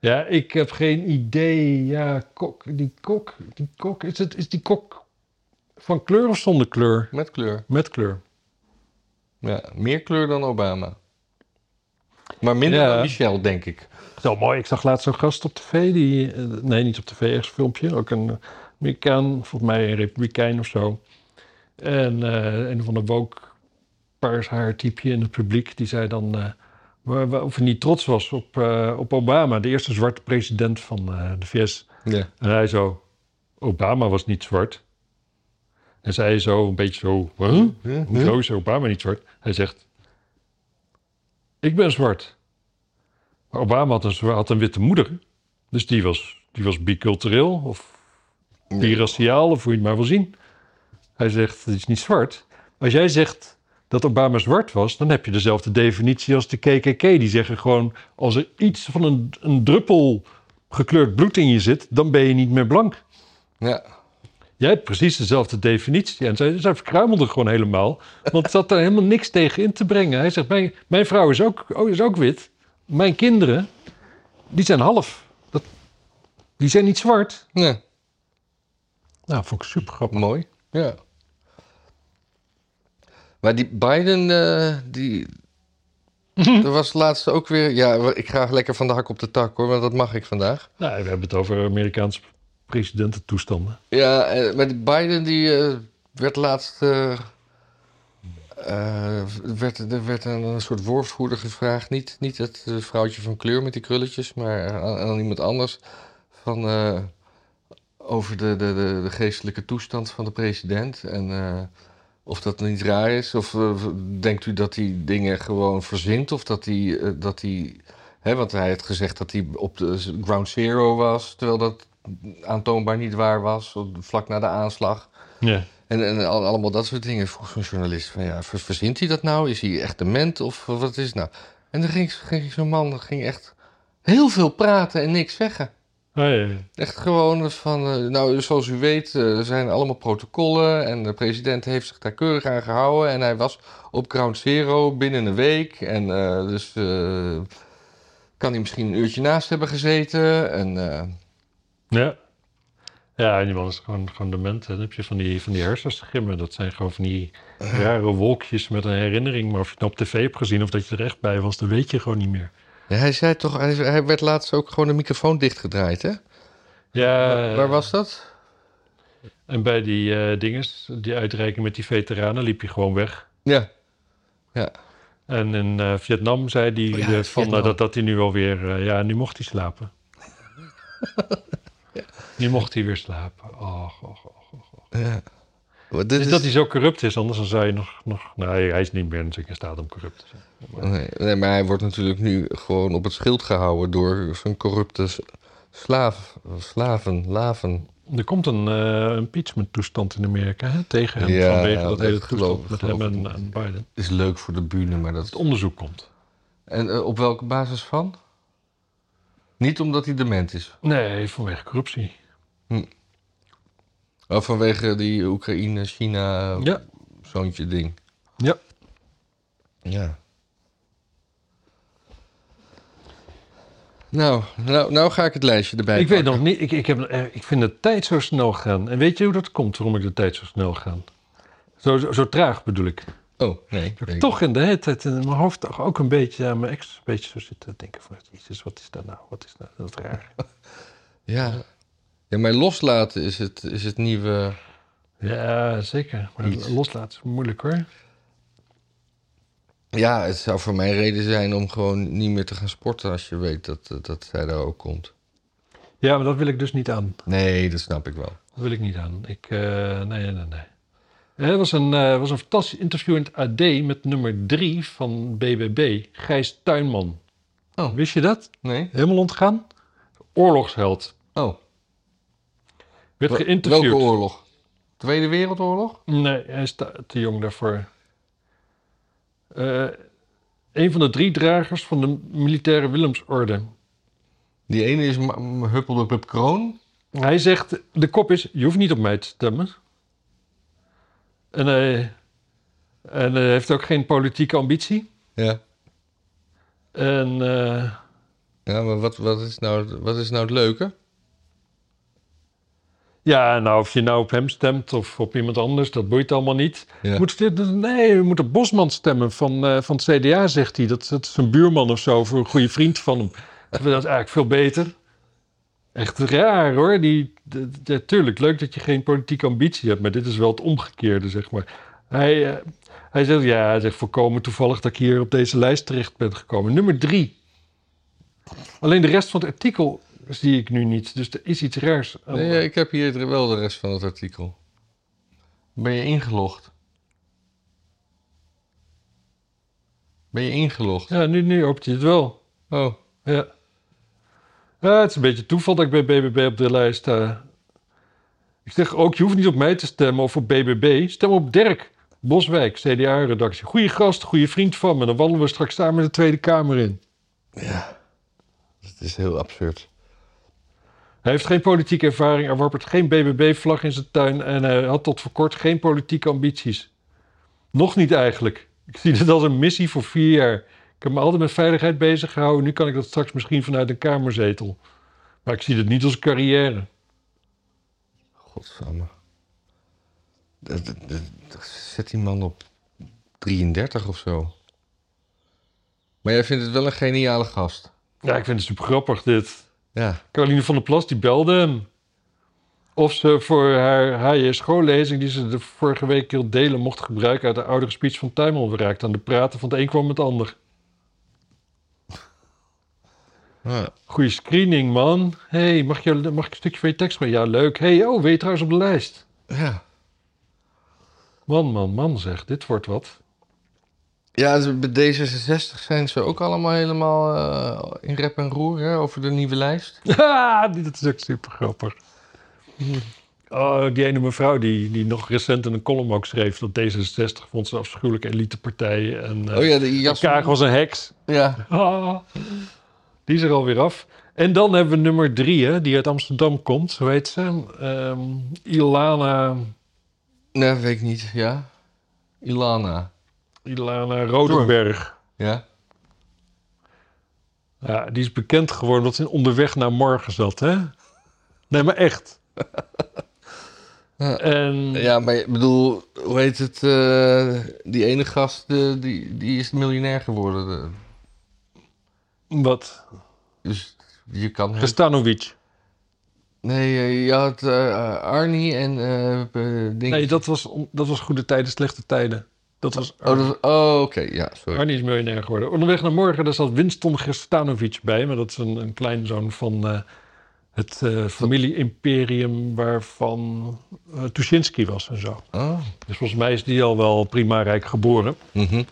ja, ik heb geen idee. Ja, kok, die kok, die kok, is, het, is die kok van kleur of zonder kleur? Met kleur. Met kleur. Ja, meer kleur dan Obama. Maar minder Ja. dan Michelle, denk ik. Zo mooi. Ik zag laatst zo'n gast op tv. Die, eh, nee, niet op tv, ergens een filmpje. Ook een Amerikaan, volgens mij een Republikein of zo. En eh, een van de woke paars haar typeje in het publiek. Die zei dan eh, of hij niet trots was op, eh, op Obama. De eerste zwarte president van eh, de VS. Ja. En hij zo, Obama was niet zwart. En zij zo een beetje zo, huh? Hoezo is Obama niet zwart? Hij zegt, ik ben zwart. Obama had een, had een witte moeder. Dus die was, die was bicultureel of biraciaal of hoe je het maar wil zien. Hij zegt, het is niet zwart. Als jij zegt dat Obama zwart was, dan heb je dezelfde definitie als de KKK. Die zeggen gewoon, als er iets van een, een druppel gekleurd bloed in je zit, dan ben je niet meer blank. Ja. Jij hebt precies dezelfde definitie. En zij, zij verkruimelde gewoon helemaal. Want ze had daar helemaal niks tegen in te brengen. Hij zegt, mijn, mijn vrouw is ook, oh, is ook wit. Mijn kinderen, die zijn half. Dat, die zijn niet zwart. ja. Nou, vond ik super grappig. Mooi. Ja. Maar die Biden, eh, die... Er was laatst ook weer... Ja, ik ga lekker van de hak op de tak hoor, want dat mag ik vandaag. Nou, we hebben het over Amerikaanse presidententoestanden. Ja, eh, maar die Biden die eh, werd laatst... eh, werd, er werd een soort woordvoerder gevraagd. Niet, niet het eh, vrouwtje van kleur met die krulletjes, maar aan, iemand anders. Van, eh, over de, de, de, geestelijke toestand van de president. En of dat niet raar is. Of denkt u dat hij dingen gewoon verzint? Of dat hij... dat hij hè, want hij heeft gezegd dat hij op de ground zero was. Terwijl dat aantoonbaar niet waar was. Vlak na de aanslag. Ja. En, en al- allemaal dat soort dingen. Vroeg zo'n journalist van ja, ver- verzint hij dat nou? Is hij echt dement of wat is het nou? En dan ging, ging zo'n man ging echt heel veel praten en niks zeggen. Oh, ja. Echt gewoon van, eh, nou zoals u weet, eh, er zijn allemaal protocollen en de president heeft zich daar keurig aan gehouden. En hij was op ground zero binnen een week. En eh, dus eh, kan hij misschien een uurtje naast hebben gezeten. En, eh, Ja. Ja, en die man is gewoon, gewoon dement. En dan heb je van die, van die hersenschimmen. Dat zijn gewoon van die rare wolkjes met een herinnering. Maar of je het nou op tv hebt gezien of dat je er echt bij was, dat weet je gewoon niet meer. ja, hij zei toch, hij, hij werd laatst ook gewoon de microfoon dichtgedraaid, hè? Ja, waar, waar was dat? En bij die eh dinges, die uitreiking met die veteranen, liep je gewoon weg. Ja, En in eh, Vietnam zei hij Oh ja, eh, van, eh, dat, dat hij nu alweer... eh, ja, nu mocht hij slapen. Nu mocht hij weer slapen. Och, och, och, och. ja. Maar dit Dus is, dat hij zo corrupt is, anders dan zou je nog... nog nee, hij is niet meer natuurlijk in staat om corrupt te zijn. nee, nee, maar hij wordt natuurlijk nu gewoon op het schild gehouden door zo'n corrupte slaaf, slaven, laven. Er komt een eh, impeachment toestand in Amerika hè, tegen hem Ja, vanwege dat dat hele geloof- toestand met geloof hem en, en Biden. Is leuk voor de bühne, maar dat... Het onderzoek komt. En eh, op welke basis van? Niet omdat hij dement is. Nee, vanwege corruptie. Oh, vanwege die Oekraïne-China Ja. zoontje ding. Ja. Ja. Nou, nou, nou ga ik het lijstje erbij ik weet nog niet, ik, ik, heb, eh, ik vind de tijd zo snel gaan. En weet je hoe dat komt, waarom ik de tijd zo snel ga? Zo, zo, zo traag bedoel ik. Oh, nee. Ik heb weet ik toch in de hele tijd in mijn hoofd toch ook een beetje aan mijn ex een beetje zo zitten denken van... Jezus, wat is dat nou? Wat is nou dat raar? Ja. Ja, maar loslaten is het, is het nieuwe... ja, zeker. Maar Iets. loslaten is moeilijk hoor. Ja, het zou voor mij reden zijn om gewoon niet meer te gaan sporten als je weet dat, dat, hij daar ook komt. Ja, maar dat wil ik dus niet aan. Nee, dat snap ik wel. Dat wil ik niet aan. Ik, eh, nee, nee, nee. Er was een, eh, was een fantastisch interview in het AD met nummer drie van BBB, Gijs Tuinman. Oh. Wist je dat? Nee? Helemaal ontgaan? Oorlogsheld. Oh, Werd geïnterviewd. welke oorlog? Tweede Wereldoorlog? Nee, hij is te, jong daarvoor. Eh, een van de drie dragers van de militaire Willemsorde. Die ene is Ma- Huppeldepup Kroon. Hij zegt, de kop is, je hoeft niet op mij te stemmen. En hij, en hij heeft ook geen politieke ambitie. Ja. En eh, Ja, maar wat, wat, is nou, wat is nou het leuke? Ja, nou, of je nou op hem stemt of op iemand anders, dat boeit allemaal niet. Ja. Moet, nee, we moeten Bosman stemmen van, eh, van het CDA, zegt hij. Dat, dat is een buurman of zo, voor een goede vriend van hem. Dat is eigenlijk veel beter. Echt raar hoor. Die, de- tuurlijk, leuk dat je geen politieke ambitie hebt, maar dit is wel het omgekeerde, zeg maar. Hij, eh, hij zegt, ja, hij zegt volkomen toevallig dat ik hier op deze lijst terecht ben gekomen. Nummer drie. Alleen de rest van het artikel zie ik nu niet, dus er is iets raars. aan- Nee, ik heb hier wel de rest van het artikel. Ben je ingelogd? Ben je ingelogd? Ja, nu, nu opent hij het wel. Oh, Ja. ja. Het is een beetje toeval dat ik bij BBB op de lijst sta. Ik zeg ook, je hoeft niet op mij te stemmen of op BBB. Stem op Dirk Boswijk, CDA-redactie. Goeie gast, goede vriend van me. Dan wandelen we straks samen de Tweede Kamer in. ja. Het is heel absurd. Hij heeft geen politieke ervaring, er wappert geen BBB-vlag in zijn tuin... en hij had tot voor kort geen politieke ambities. Nog niet eigenlijk. Ik zie dit als een missie voor vier jaar. Ik heb me altijd met veiligheid bezig gehouden. Nu kan ik dat straks misschien vanuit een kamerzetel. Maar ik zie het niet als een carrière. Godsamme. Dat- Zet die man op 33 of zo. Maar jij vindt het wel een geniale gast. Ja, ik vind het super grappig dit. Ja. Caroline van der Plas die belde hem. Of ze voor haar HJ schoollezing die ze de vorige week wil delen mocht gebruiken uit de oudere speech van Tuimel. We raakten aan de praten van het een kwam met het ander. Ja. Goeie screening, man. hey, mag, je, mag ik een stukje van je tekst mee? Ja, leuk. hey, oh, weet trouwens op de lijst? ja. Man, man, man, zeg. Dit wordt wat. Ja, dus bij D66 zijn ze ook allemaal helemaal eh, in rep en roer hè, over de nieuwe lijst. Dit is ook super grappig. Oh, die ene mevrouw die, die nog recent in een column ook schreef... dat D66 vond ze een afschuwelijke elitepartij. En uh, Oh ja, de jas. Kaag was een heks. Ja. Ah, die is er alweer af. En dan hebben we nummer drie, hè, die uit Amsterdam komt. Hoe heet ze? Ehm, Ilana, Nee, weet ik niet. Ja. Ilana. Ilana Rodenberg. Ja. Ja, die is bekend geworden omdat ze onderweg naar morgen zat, hè? Nee, maar echt. Ja. En Ja, maar ik bedoel, hoe heet het? eh, die ene gast, die, die is miljonair geworden. wat? dus je kan... Gestanovic. Nee, eh, je had eh, Arnie en... Nee, dat was, dat was goede tijden, slechte tijden. Dat was Oh, dat, oh oké, ja, sorry. Arnie is miljonair geworden. Onderweg naar morgen, daar zat Winston Gestanovic bij. Maar dat is een, een kleinzoon van eh, het eh, familie-imperium waarvan eh Tuschinski was en zo. Oh. Dus volgens mij is die al wel prima rijk geboren. mhm.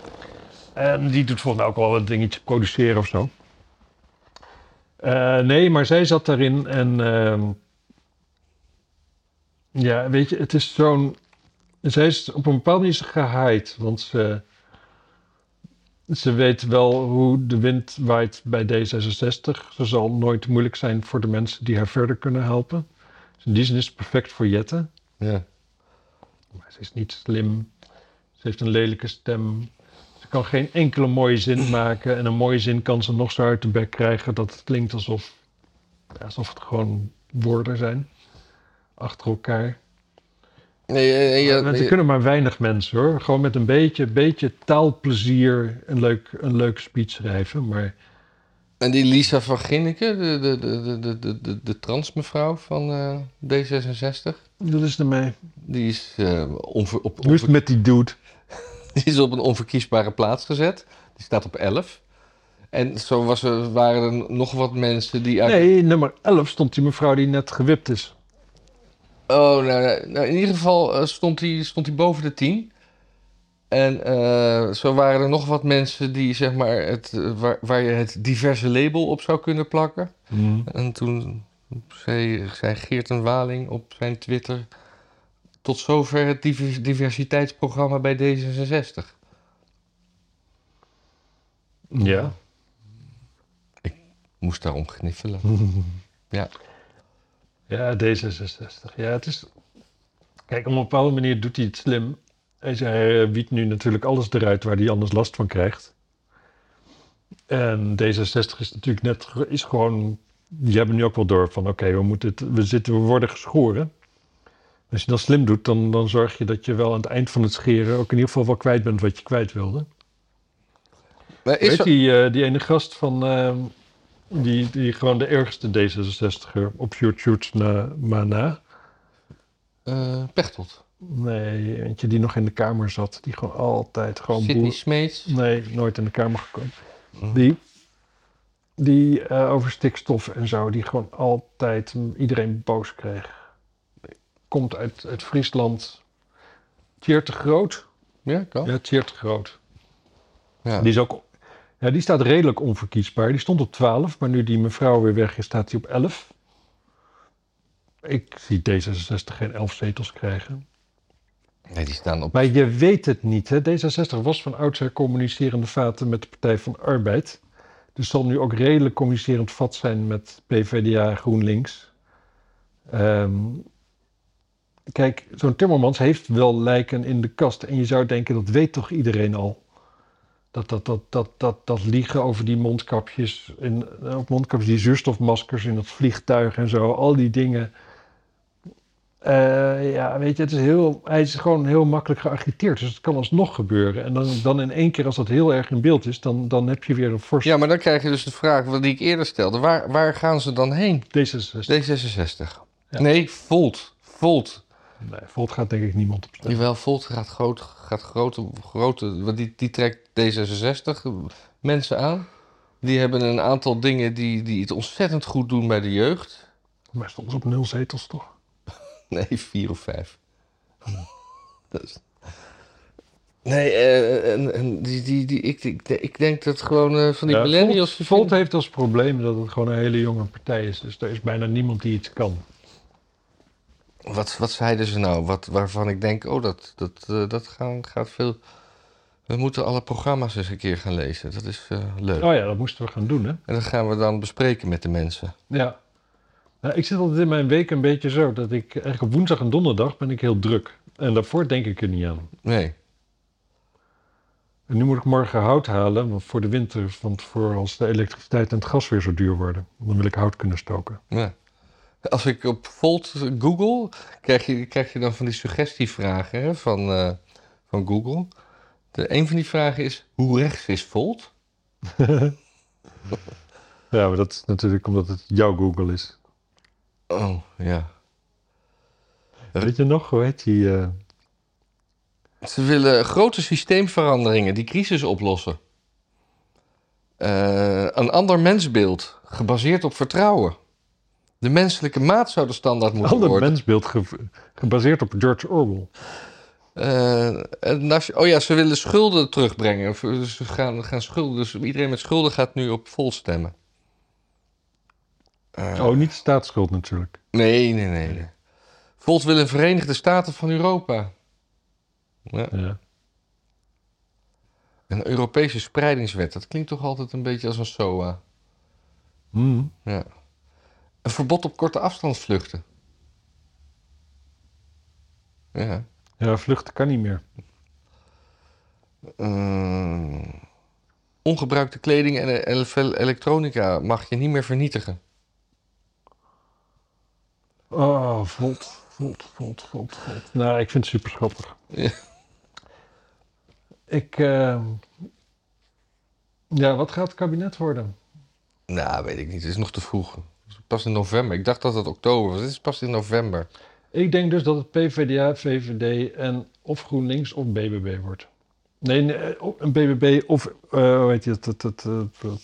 En die doet volgens mij ook wel een dingetje produceren of zo. Eh, nee, maar zij zat daarin en... ehm, ja, weet je, het is zo'n... Zij is op een bepaalde manier gehaaid, want ze... Ze weet wel hoe de wind waait bij D66. Ze zal nooit moeilijk zijn voor de mensen die haar verder kunnen helpen. Dus in die zin is het perfect voor Jette. Ja. Maar ze is niet slim. Ze heeft een lelijke stem. Ze kan geen enkele mooie zin maken. En een mooie zin kan ze nog zo uit de bek krijgen dat het klinkt alsof, alsof het gewoon woorden zijn. Achter elkaar. Nee, eh, ja, eh, kunnen maar weinig mensen hoor. Gewoon met een beetje, beetje taalplezier een leuk, een leuke speech schrijven. Maar En die Lisa van Ginneken, de, de, de, de, de, de, de transmevrouw van eh, D66, dat is ermee. die is, eh, onver, op, onver- met die dude? die is op een onverkiesbare plaats gezet. Die staat op 11. En zo was er, waren er nog wat mensen die uit... Nee, nummer 11 stond die mevrouw die net gewipt is. Oh, nou, nou, in ieder geval eh, stond hij stond boven de 10. En eh, zo waren er nog wat mensen die, zeg maar, het, eh, waar, waar je het diverse label op zou kunnen plakken. En toen zei, zei Geert en Waling op zijn Twitter... tot zover het diver- diversiteitsprogramma bij D66. Ja. Moest daarom gniffelen. ja. Ja, D66. Ja, het is... Kijk, op een bepaalde manier doet hij het slim. Hij zei, eh, wiet nu natuurlijk alles eruit waar hij anders last van krijgt. En D66 is natuurlijk net, is gewoon... Die hebben nu ook wel door van, oké, we moeten het, we zitten, we worden geschoren. Als je dat slim doet, dan, dan zorg je dat je wel aan het eind van het scheren ook in ieder geval wel kwijt bent wat je kwijt wilde. Maar is Weet die, eh, die ene gast van, ehm, die, die gewoon de ergste D66er op YouTube na, maar na. eh, Pechtold. Nee, eentje die nog in de kamer zat. Die gewoon altijd gewoon Sidney. Smeets. Nee, nooit in de kamer gekomen. Hm. Die, die eh, over stikstof en zo, die gewoon altijd iedereen boos kreeg. Komt uit, uit Friesland. Tjeerd de Groot. Ja, kan. Ja, Tjeerd de Groot. Ja. Die, is ook, ja, die staat redelijk onverkiesbaar. Die stond op 12, maar nu die mevrouw weer weg is, staat hij op 11. Ik zie D66 geen 11 zetels krijgen. Nee, die staan op... Maar je weet het niet. Hè? D66 was van oudsher communicerende vaten met de Partij van Arbeid. Dus zal nu ook redelijk communicerend vat zijn met PvdA GroenLinks. Ehm, kijk, zo'n Timmermans heeft wel lijken in de kast. En je zou denken, dat weet toch iedereen al? Dat, dat, dat, dat, dat, dat liegen over die mondkapjes, in, eh, op mondkapjes, die zuurstofmaskers in dat vliegtuig en zo, al die dingen. Eh, ja, weet je, het is heel, hij is gewoon heel makkelijk geagiteerd. Dus het kan alsnog gebeuren. En dan, dan in één keer, als dat heel erg in beeld is, dan, dan heb je weer een forse Ja, maar dan krijg je dus de vraag wat die ik eerder stelde. Waar, waar gaan ze dan heen? D66. D66. Ja. Nee, Volt. Volt. Nee, Volt gaat denk ik niemand op stemmen. Jawel, Volt gaat, groot, gaat grote, grote... Want die, die trekt D66 mensen aan. Die hebben een aantal dingen die, die het ontzettend goed doen bij de jeugd. Maar stond ze op nul zetels toch? Nee, vier of vijf. Dat is- Nee, eh, en, en die, die, die, ik, ik, ik denk dat gewoon eh, van die Ja, millennials... Volt, Volt heeft als probleem dat het gewoon een hele jonge partij is. Dus er is bijna niemand die iets kan. Wat, wat zeiden ze nou? Wat, waarvan ik denk, oh, dat, dat, eh, dat gaan, gaat veel... We moeten alle programma's eens een keer gaan lezen. Dat is eh, leuk. Oh ja, dat moesten we gaan doen, hè? En dat gaan we dan bespreken met de mensen. Ja. Nou, ik zit altijd in mijn week een beetje zo dat ik eigenlijk op woensdag en donderdag ben ik heel druk. En daarvoor denk ik er niet aan. Nee. En nu moet ik morgen hout halen want voor de winter, want voor als de elektriciteit en het gas weer zo duur worden. Dan wil ik hout kunnen stoken. Ja. Als ik op Volt google, krijg je, krijg je dan van die suggestievragen hè, van, eh, van Google. De, een van die vragen is, hoe rechts is Volt? Ja, maar dat is natuurlijk omdat het jouw Google is. Oh, ja. Weet je nog, hoe heet die? eh, Ze willen grote systeemveranderingen die crisis oplossen. Eh, een ander mensbeeld, gebaseerd op vertrouwen. De menselijke maat zou de standaard moeten worden. mensbeeld ge- gebaseerd op George Orwell. En nation- oh ja, ze willen schulden terugbrengen. Ze gaan, gaan schulden. Dus iedereen met schulden gaat nu op vol stemmen. Eh, Oh, niet staatsschuld natuurlijk. Nee, nee, nee. nee. Volt wil een Verenigde Staten van Europa. Ja. Ja. Een Europese spreidingswet. Dat klinkt toch altijd een beetje als een SOA. Hmm. Ja. Een verbod op korte afstandsvluchten. Ja. ja, vluchten kan niet meer. Eh, ongebruikte kleding en ele- elektronica mag je niet meer vernietigen. Oh, volt, volt, volt, volt, volt. Nou, ik vind het super schattig. Ja. Ik, eh, ja, wat gaat het kabinet worden? Nou, weet ik niet. Het is nog te vroeg. Pas in november. Ik dacht dat het oktober was. Het is pas in november. Ik denk dus dat het PvdA, VVD en of GroenLinks of BBB wordt. Nee, nee of een BBB of, eh, hoe heet het, het- het- hoe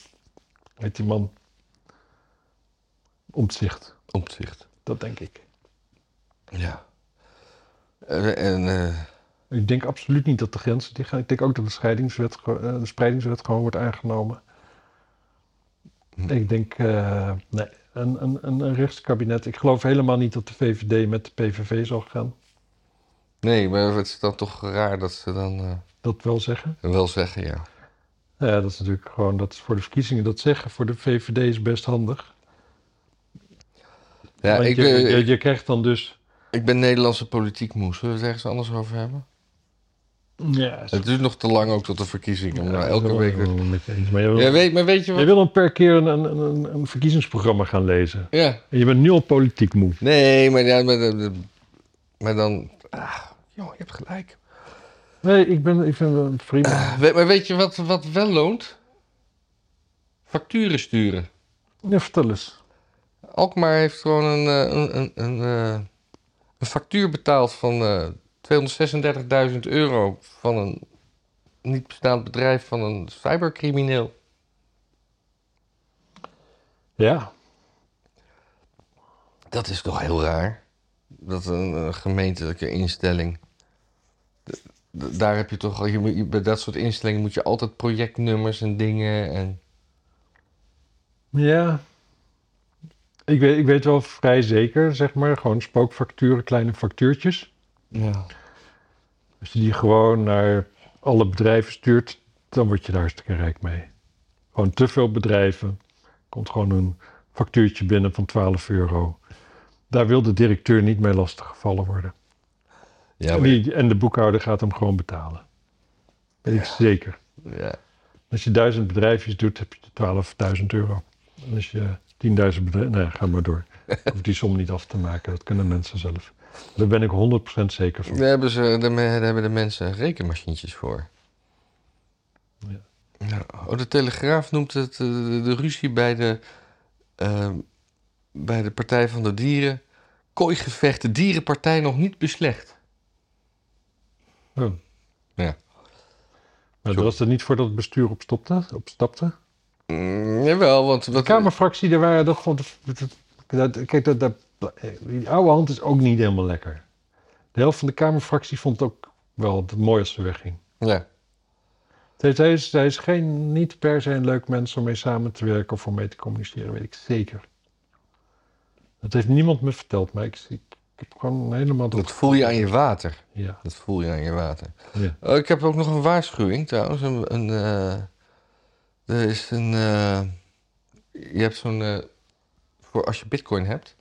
heet die man? Omtzigt, Omzicht. dat denk ik. Ja. Eh, en eh, Ik denk absoluut niet dat de grenzen die gaan. Ik denk ook dat de, scheidingswet, eh, de spreidingswet gewoon wordt aangenomen. Hm. Ik denk, eh, nee, een, een, een, een rechtskabinet. Ik geloof helemaal niet dat de VVD met de PVV zal gaan. nee, maar het is dan toch raar dat ze dan eh, Dat wel zeggen. wel zeggen, ja. Ja, dat is natuurlijk gewoon, dat is voor de verkiezingen dat zeggen. Voor de VVD is best handig. Ja, Want ik, je, ben, je, je krijgt dan dus... ik ben Nederlandse politiek moe. Zullen we het ergens anders over hebben? Ja, Het duurt nog te lang ook tot de verkiezingen. Ja, nou elke week... Maar je wil, Ja, weet, maar weet je wat? je wil een per keer een, een, een, een verkiezingsprogramma gaan lezen. Ja. En je bent nu al politiek moe. Nee, maar, ja, maar, dan... Ah, joh, je hebt gelijk. Nee, ik, ben, ik vind het prima. We- maar weet je wat, wat wel loont? Facturen sturen. Ja, vertel eens. Alkmaar heeft gewoon een, eh, een, een, een, eh, een factuur betaald van eh 236.000 euro van een niet bestaand bedrijf van een cybercrimineel. Ja, Dat is toch heel raar? Dat een, een gemeentelijke instelling. Daar heb je toch al, je, moet- je- bij dat soort instellingen moet je altijd projectnummers en dingen. En, ja. Ik weet, ik weet wel vrij zeker, zeg maar, gewoon spookfacturen, kleine factuurtjes. Ja. Als je die gewoon naar alle bedrijven stuurt, dan word je daar hartstikke rijk mee. Gewoon te veel bedrijven. Komt gewoon een factuurtje binnen van 12 euro. Daar wil de directeur niet mee lastiggevallen worden. Ja, en, maar- die, en de boekhouder gaat hem gewoon betalen. Weet ik zeker. ja. Als je duizend bedrijfjes doet, heb je 12.000 euro. En als je 10.000 bedrijven... Nee, ga maar door. Hoef die som niet af te maken. Dat kunnen mensen zelf. Daar ben ik 100% zeker van. Daar hebben, ze, daar, hebben de mensen rekenmachientjes voor. Ja. Oh, de Telegraaf noemt het eh, de, de ruzie bij de, eh, bij de Partij van de Dieren. Kooigevechten, dierenpartij nog niet beslecht. Oh. Ja. Maar Zo. was er niet voordat het bestuur opstopte, opstapte? Mm, jawel, want... De Kamerfractie, daar waren toch Kijk, dat, dat, die oude hand is ook niet helemaal lekker. De helft van de Kamerfractie vond het ook wel het mooi als ze wegging. Ja, Zij, is, is geen, niet per se een leuk mens om mee samen te werken of om mee te communiceren, weet ik zeker. Dat heeft niemand me verteld, maar ik, ik, heb gewoon helemaal... dat voel je aan je water. Ja. Dat voel je aan je water. ja. Oh, ik heb ook nog een waarschuwing trouwens. Een, een, eh, er is een... eh, je hebt zo'n... eh, voor als je bitcoin hebt.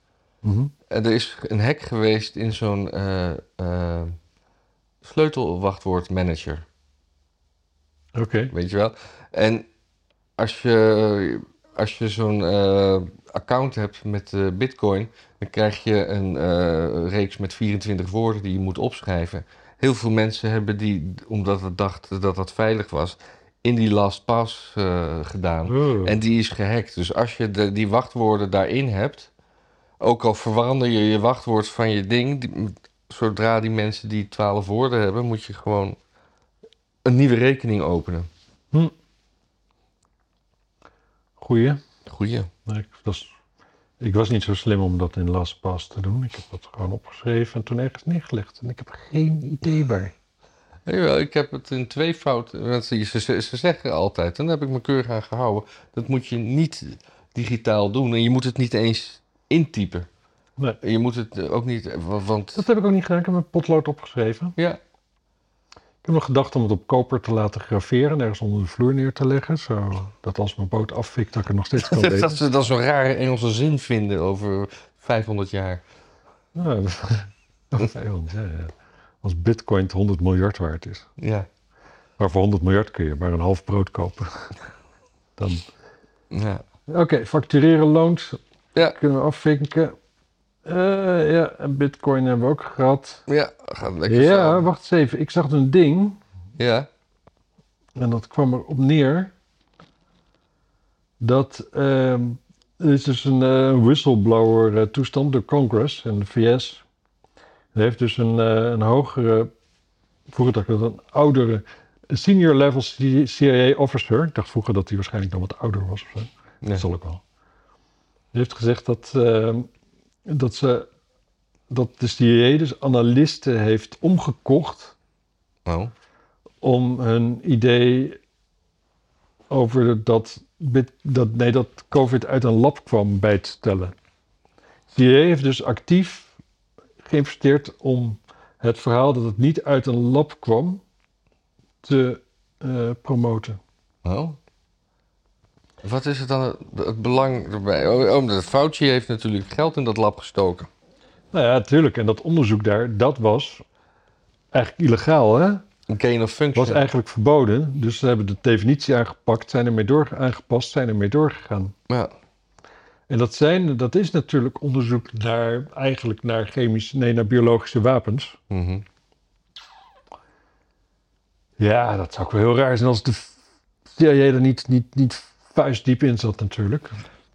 En er is een hack geweest in zo'n eh, eh, sleutelwachtwoordmanager. Oké. weet je wel. En als je, als je zo'n account hebt met Bitcoin, dan krijg je een reeks met 24 woorden die je moet opschrijven. Heel veel mensen hebben die, omdat ze dachten dat dat veilig was, in die LastPass eh gedaan. Oh. En die is gehackt. Dus als je de, die wachtwoorden daarin hebt, ook al verander je je wachtwoord van je ding, die- zodra die mensen die 12 woorden hebben, moet je gewoon een nieuwe rekening openen. Goeie. Goeie. Nee, ik, was, ik was niet zo slim om dat in LastPass te doen. Ik heb dat gewoon opgeschreven en toen ergens neergelegd. En ik heb geen idee waar. Jawel, ik heb het in twee fouten. Ze, ze, ze zeggen altijd, en daar heb ik me keurig aan gehouden. Dat moet je niet digitaal doen. En je moet het niet eens intypen. Nee. Je moet het eh, ook niet. eh, wa- Want. Dat heb ik ook niet gedaan. Ik heb mijn potlood opgeschreven. Ja, Ik heb nog gedacht om het op koper te laten graveren en ergens onder de vloer neer te leggen. Zodat als mijn boot afvikt, dat ik het nog steeds kan lezen. dat ze dan zo'n rare Engelse zin vinden over 500 jaar. Dat- ja, ja. Als bitcoin 100 miljard waard is. Ja. Maar voor 100 miljard kun je maar een half brood kopen. Dan... Ja. Oké, factureren loont. Ja. Kunnen we afvinken. Eh, ja, en bitcoin hebben we ook gehad. Ja, gaat lekker Ja, samen. wacht eens even. Ik zag een ding. Ja. En dat kwam erop neer. Dat ehm, er is dus een eh, whistleblower eh, toestand door Congress en de VS. Er heeft dus een, een hogere, vroeger dacht ik dat een oudere, senior level CIA officer. Ik dacht vroeger dat hij waarschijnlijk dan wat ouder was of zo. Nee. Dat zal ook wel. Heeft gezegd dat, ehm, dat, ze, dat de CIA dus analisten heeft omgekocht Oh. om hun idee over dat, dat, nee, dat COVID uit een lab kwam bij te stellen. CIA heeft dus actief geïnvesteerd om het verhaal dat het niet uit een lab kwam te eh, promoten. Oh. Wat is het dan het, belang erbij? Oh, omdat Fauci heeft natuurlijk geld in dat lab gestoken. Nou ja, natuurlijk. En dat onderzoek daar, dat was eigenlijk illegaal, hè? Een gain of function. was eigenlijk verboden. Dus ze hebben de definitie aangepakt, zijn ermee door, aangepast, zijn ermee doorgegaan. Ja. En dat, zijn, dat is natuurlijk onderzoek naar, eigenlijk naar chemische, nee, naar biologische wapens. Mhm. Ja, dat zou ook wel heel raar zijn als de CIA er niet, niet, niet vuistdiep in zat natuurlijk.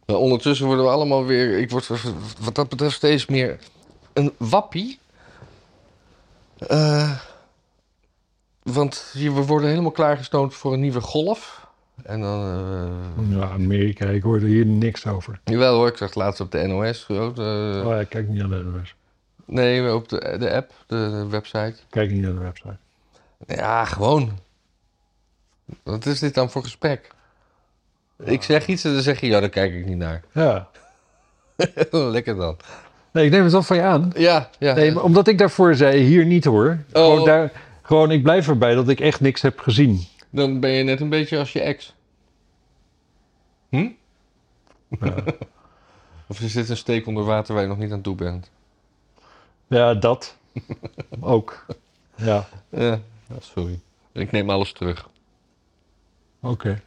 Maar ondertussen worden we allemaal weer... Ik word wat dat betreft steeds meer een wappie. Eh, want hier, we worden helemaal klaargestoomd voor een nieuwe golf. En dan... eh, Ja, Amerika, ik hoorde hier niks over. Jawel hoor, ik zag het laatst op de NOS. de- Oh ja, ik kijk niet naar de NOS. nee, op de, de app, de, de website. Kijk niet naar de website. Ja, gewoon. Wat is dit dan voor gesprek? Ik zeg iets en dan zeg je, ja, daar kijk ik niet naar. Ja. Lekker dan. Nee, ik neem het wel van je aan. Ja, ja. Nee, maar omdat ik daarvoor zei, hier niet hoor. Gewoon, daar, gewoon, ik blijf erbij dat ik echt niks heb gezien. Dan ben je net een beetje als je ex. Hm? Ja. Of is dit een steek onder water waar je nog niet aan toe bent? Ja, dat. Ook. Ja, Ja, sorry. Ik neem alles terug. oké.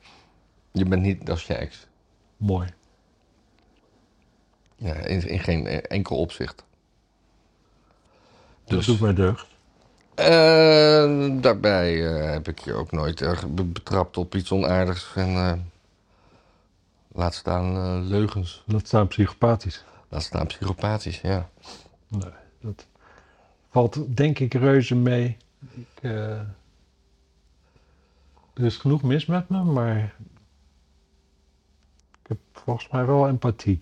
Je bent niet als je ex. Mooi. Ja, in, in geen enkel opzicht. Dat Dus. doet mij deugd. Eh, daarbij eh, heb ik je ook nooit erg be- betrapt op iets onaardigs. En eh, laat staan eh, leugens. Dat staan psychopathisch. Laat staan psychopathisch, ja. Nee, dat valt denk ik reuze mee. Ik, eh, er is genoeg mis met me, maar ik heb volgens mij wel empathie.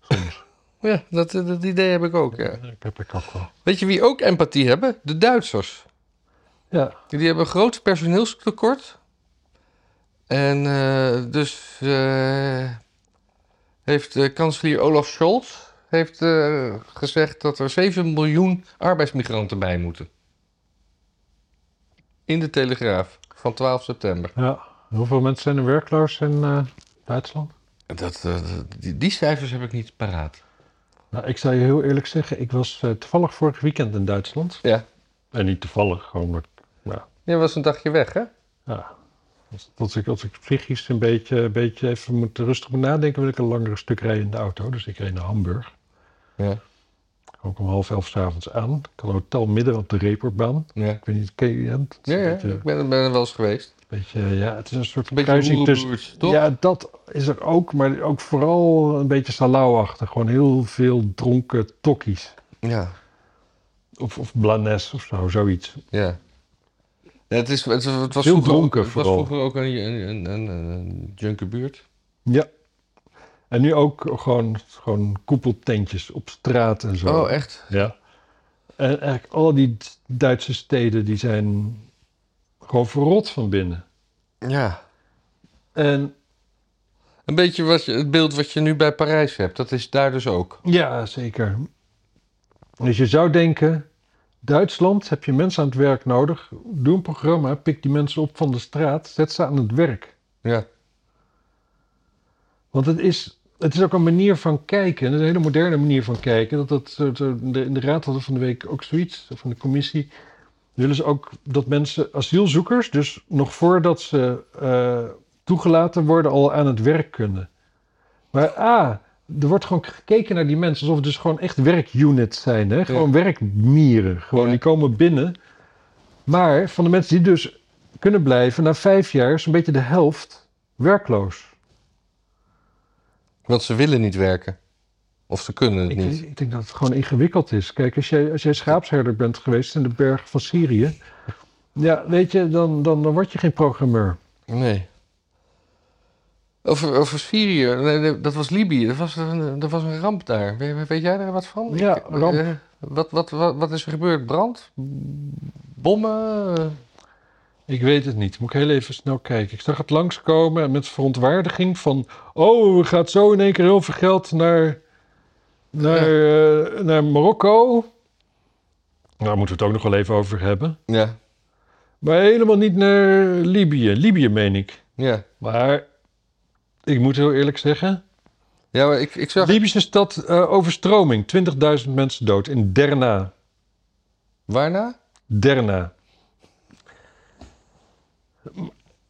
Soms. Ja, dat, dat idee heb ik ook, ja. Ik heb ik ook wel. Weet je wie ook empathie hebben? De Duitsers. Ja, Die hebben een groot personeelstekort. En eh, dus eh, heeft eh, kanselier Olaf Scholz heeft, gezegd dat er 7 miljoen arbeidsmigranten bij moeten. In de Telegraaf van 12 september. ja. Hoeveel mensen zijn er werkloos in Duitsland? Dat, eh, die, die cijfers heb ik niet paraat. Nou, ik zal je heel eerlijk zeggen, ik was eh, toevallig vorig weekend in Duitsland. Ja. En niet toevallig, gewoon omdat, ja, Je was een dagje weg, hè? ja. Als, als ik, als ik psychisch een beetje, een beetje even moet, rustig moet nadenken, wil ik een langere stuk rijden in de auto. Dus ik reed naar Hamburg. Ja. Ook om half elf s'avonds aan. Ik had een hotel midden op de Reeperbaan. Ja, Ik weet niet, ken je het? Ja, ja. beetje- ik ben, ben er wel eens geweest. Beetje, ja, het is een soort Een kruising tussen... toch? Ja, dat is er ook, maar ook vooral een beetje salauwachtig. Gewoon heel veel dronken tokkies. Ja, Of, of blanes of zo, zoiets. ja. Ja, het, is, het, het was Heel vroeger, dronken ook, het was vooral. vroeger ook een, een, een, een, een junkerbuurt. Ja. En nu ook gewoon, gewoon koepeltentjes op straat en zo. Oh, echt? Ja. En eigenlijk al die Duitse steden die zijn gewoon verrot van binnen. Ja. En Een beetje wat je, het beeld wat je nu bij Parijs hebt, dat is daar dus ook. ja, zeker. Dus je zou denken, Duitsland heb je mensen aan het werk nodig. Doe een programma, pik die mensen op van de straat, zet ze aan het werk. Ja. Want het is, het is ook een manier van kijken, een hele moderne manier van kijken. Dat, dat, in de raad hadden van de week ook zoiets, van de commissie. Willen ze ook dat mensen, asielzoekers, dus nog voordat ze eh, toegelaten worden, al aan het werk kunnen. Maar ah, er wordt gewoon gekeken naar die mensen alsof het dus gewoon echt werkunits zijn. Hè? Gewoon werkmieren. Gewoon, Ja. die komen binnen. Maar van de mensen die dus kunnen blijven, na vijf jaar is zo'n beetje de helft werkloos. Want ze willen niet werken. Of ze kunnen het Ik, niet. ik denk dat het gewoon ingewikkeld is. Kijk, als jij, als jij schaapsherder bent geweest in de bergen van Syrië. Ja, weet je, dan, dan, dan word je geen programmeur. Nee. Over, over Syrië, nee, dat was Libië, dat was een, dat was een ramp daar. Weet, weet jij daar wat van? Ja, Ik- ramp. eh, wat, wat, wat, wat is er gebeurd? Brand? Bommen? Ik weet het niet. Moet ik heel even snel kijken. Ik zag het langskomen met verontwaardiging van... Oh, er gaat zo in één keer heel veel geld naar, naar, eh, naar Marokko. Daar moeten we het ook nog wel even over hebben. Ja, Maar helemaal niet naar Libië. Libië meen ik. ja. Maar ik moet heel eerlijk zeggen... Ja, maar ik, ik zag... Libische stad eh, overstroming. 20.000 mensen dood in Derna. Waarna? Derna.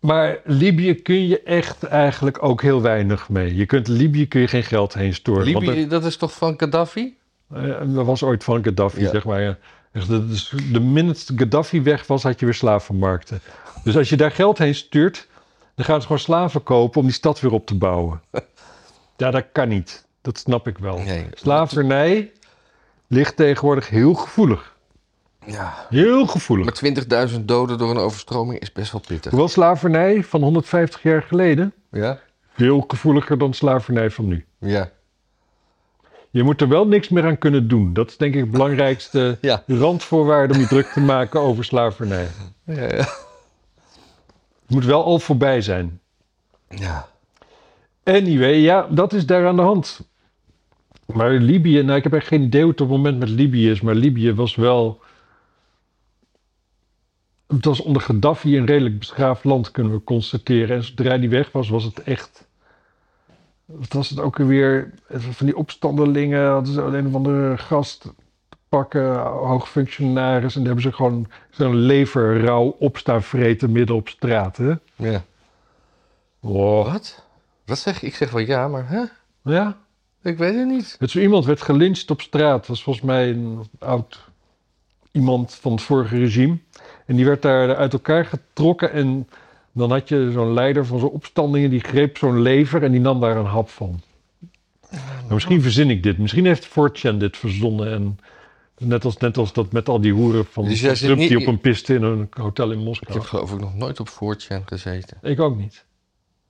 Maar Libië kun je echt eigenlijk ook heel weinig mee. Je kunt Libië kun je geen geld heen storen. want Libië, dat is toch van Gaddafi? er, eh, dat was ooit van Gaddafi, Ja. zeg maar. ja. Echt, dat is- de minute Gaddafi weg was, had je weer slavenmarkten. Dus als je daar geld heen stuurt, dan gaan ze gewoon slaven kopen om die stad weer op te bouwen. Ja, dat kan niet. Dat snap ik wel. Nee. Slavernij ligt tegenwoordig heel gevoelig. Ja. Heel gevoelig. Maar 20.000 doden door een overstroming is best wel pittig. Hoewel slavernij van 150 jaar geleden Ja? veel gevoeliger dan slavernij van nu. Ja. Je moet er wel niks meer aan kunnen doen. Dat is denk ik het belangrijkste Ja. randvoorwaarde om je druk te maken over slavernij. Ja, ja. Het moet wel al voorbij zijn. ja. Anyway, ja, dat is daar aan de hand. Maar Libië, nou ik heb echt geen idee hoe het op het moment met Libië is, maar Libië was wel... Het was onder Gaddafi een redelijk beschaafd land, kunnen we constateren. En zodra die weg was, was het echt... Wat was het ook weer? Van die opstandelingen hadden ze een of andere gast pakken, hoogfunctionaris. En daar hebben ze gewoon zo'n leverrauw opstaan vreten midden op straat. Hè? ja. Wat? Wat zeg je? Ik zeg wel ja, maar hè? Ja, Ik weet het niet. Het zo iemand werd gelyncht op straat. Dat was volgens mij een oud iemand van het vorige regime. En die werd daar uit elkaar getrokken. En dan had je zo'n leider van zo'n opstandingen. Die greep zo'n lever en die nam daar een hap van. Nou, misschien verzin ik dit. Misschien heeft 4chan dit verzonnen. En net als, net als dat met al die hoeren van Dus Trump die niet- op een piste in een hotel in Ik Moskou. heb geloof ik nog nooit op 4chan gezeten. Ik ook niet.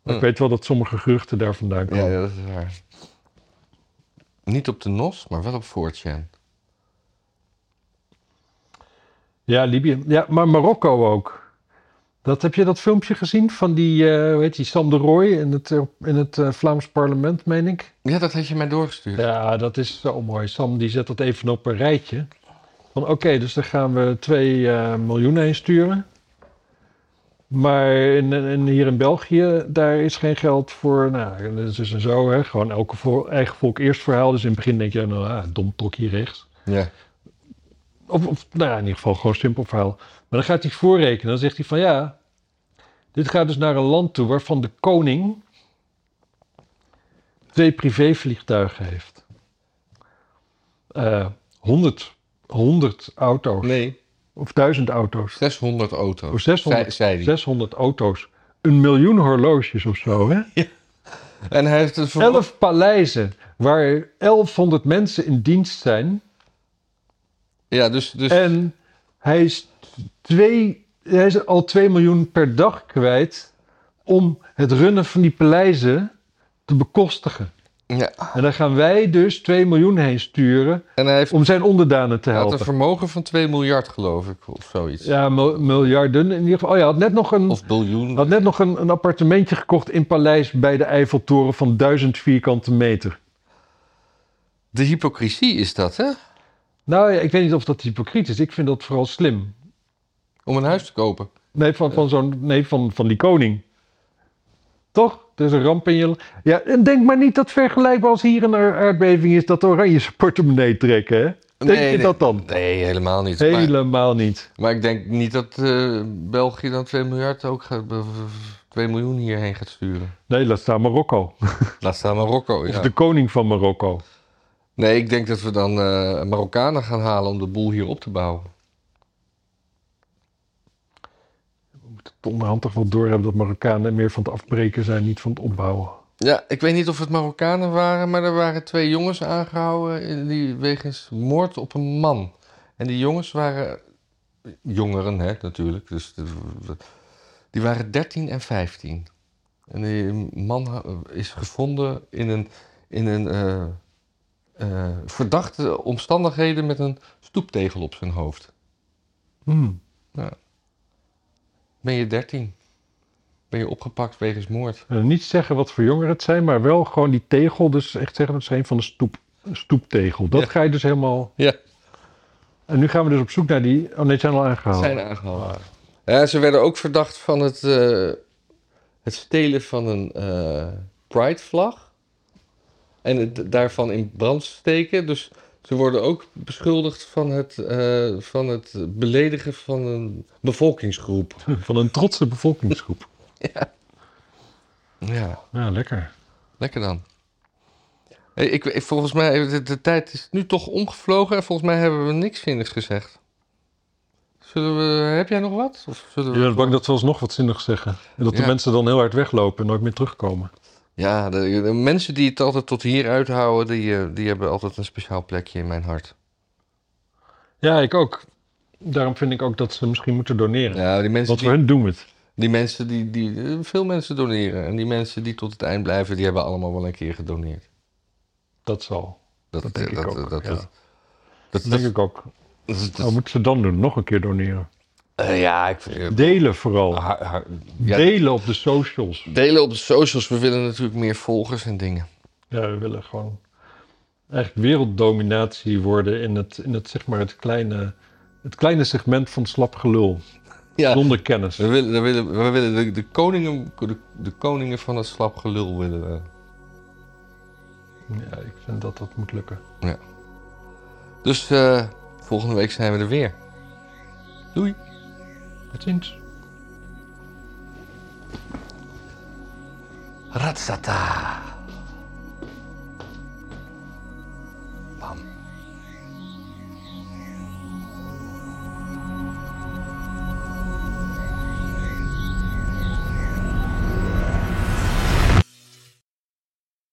Ik Hm. weet wel dat sommige geruchten daar vandaan komen. Ja, ja, dat is waar. Niet op de NOS, maar wel op 4chan. Ja, Libië. Ja, maar Marokko ook. Dat, heb je dat filmpje gezien van die, eh hoe heet die, Sam de Rooij in het, in het eh, Vlaams parlement, meen ik? Ja, dat had je mij doorgestuurd. Ja, dat is zo mooi. Sam die zet dat even op een rijtje. Van oké, dus daar gaan we 2 eh, miljoen heen sturen. Maar in, in, hier in België, daar is geen geld voor. Nou, dat is dus en zo, hè. Gewoon elke vo- eigen volk eerst verhaal. Dus in het begin denk je, nou, ah, dom trokje rechts. Ja. Of, of nou ja, in ieder geval gewoon een simpel verhaal. Maar dan gaat hij voorrekenen. Dan zegt hij van ja, Dit gaat dus naar een land toe waarvan de koning twee privévliegtuigen heeft. Eh 100, 100 auto's. Nee, Of 1000 auto's. 600 auto's. Of 600, Zei, zei die. 600 auto's. Een miljoen horloges of zo, hè? En hij heeft het voor... Elf paleizen waar 1100 mensen in dienst zijn. Ja, dus... dus En hij is, twee, hij is al 2 miljoen per dag kwijt om het runnen van die paleizen te bekostigen. ja. En dan gaan wij dus 2 miljoen heen sturen En hij heeft om zijn onderdanen te hij had een helpen. vermogen van 2 miljard, geloof ik, of zoiets. Ja, mil- miljarden. In ieder geval, oh ja, had net nog een, Of biljoen. had net nog een, een appartementje gekocht in Paleis bij de Eiffeltoren van 1000 vierkante meter. De hypocrisie is dat, hè? Nou ja, ik weet niet of dat hypocriet is. Ik vind dat vooral slim. Om een huis te kopen. Nee, van, van, zo'n, nee, van, van die koning. Toch? Er is een ramp in je... Ja, en denk maar niet dat vergelijkbaar als hier een aard- aardbeving is... dat oranje zijn portemonnee trekken, hè? Denk Nee, je nee. dat dan? Nee, helemaal niet. Maar, Helemaal niet. maar ik denk niet dat eh, België dan 2 miljard ook gaat... 2 miljoen hierheen gaat sturen. Nee, laat staan Marokko. Laat staan Marokko, Of ja. de koning van Marokko. Nee, ik denk dat we dan eh, Marokkanen gaan halen om de boel hier op te bouwen. We moeten het onderhand toch wel doorhebben dat Marokkanen meer van het afbreken zijn, niet van het opbouwen. Ja, ik weet niet of het Marokkanen waren, maar er waren twee jongens aangehouden die wegens moord op een man. En die jongens waren jongeren, hè, natuurlijk. Dus die waren 13 en 15. En die man is gevonden in een, in een eh, eh, verdachte omstandigheden met een stoeptegel op zijn hoofd. Hmm. Ben je 13? Ben je opgepakt wegens moord? Niet zeggen wat voor jongeren het zijn, maar wel gewoon die tegel. Dus echt zeggen dat is een van de stoep, stoeptegel. Dat Ja. ga je dus helemaal... Ja. En nu gaan we dus op zoek naar die... Oh nee, zijn al aangehaald. Zijn aangehouden. Ja, ze werden ook verdacht van het, eh, het stelen van een eh Pride-vlag. En het daarvan in brand steken. Dus ze worden ook beschuldigd van het, eh, van het beledigen van een bevolkingsgroep. Van een trotse bevolkingsgroep. Ja, Ja, lekker. lekker dan. Hey, ik, ik- volgens mij, de, de tijd is nu toch omgevlogen en volgens mij hebben we niks zinnigs gezegd. Zullen we, heb jij nog wat? Of zullen we Je bent bang dat we alsnog wat zinnigs zeggen. En dat de Ja. mensen dan heel hard weglopen en nooit meer terugkomen. Ja, de, de mensen die het altijd tot hier uithouden, die, eh, die hebben altijd een speciaal plekje in mijn hart. Ja, ik ook. Daarom vind ik ook dat ze misschien moeten doneren. Ja, die mensen, Want voor die, hun doen we het. die mensen die, die, eh, veel mensen doneren. En die mensen die tot het eind blijven, die hebben allemaal wel een keer gedoneerd. Dat zal. Dat denk ik ook, Dat, ja. dat, denk ik ook. dat- moeten ze dan doen? Nog een keer doneren. Eh, ja, ik vind... Delen vooral. ha- ha- ja, Delen op de socials. delen op de socials. We willen natuurlijk meer volgers en dingen. Ja, we willen gewoon eigenlijk werelddominatie worden in het, in het, zeg maar het, kleine, het kleine segment van slap gelul. Ja, Zonder kennis. we willen, we willen, we willen de, de, koningen, de, de koningen van het slap gelul willen we. Ja, ik vind dat dat moet lukken. Dus eh, volgende week zijn we er weer. Doei. Tot ziens.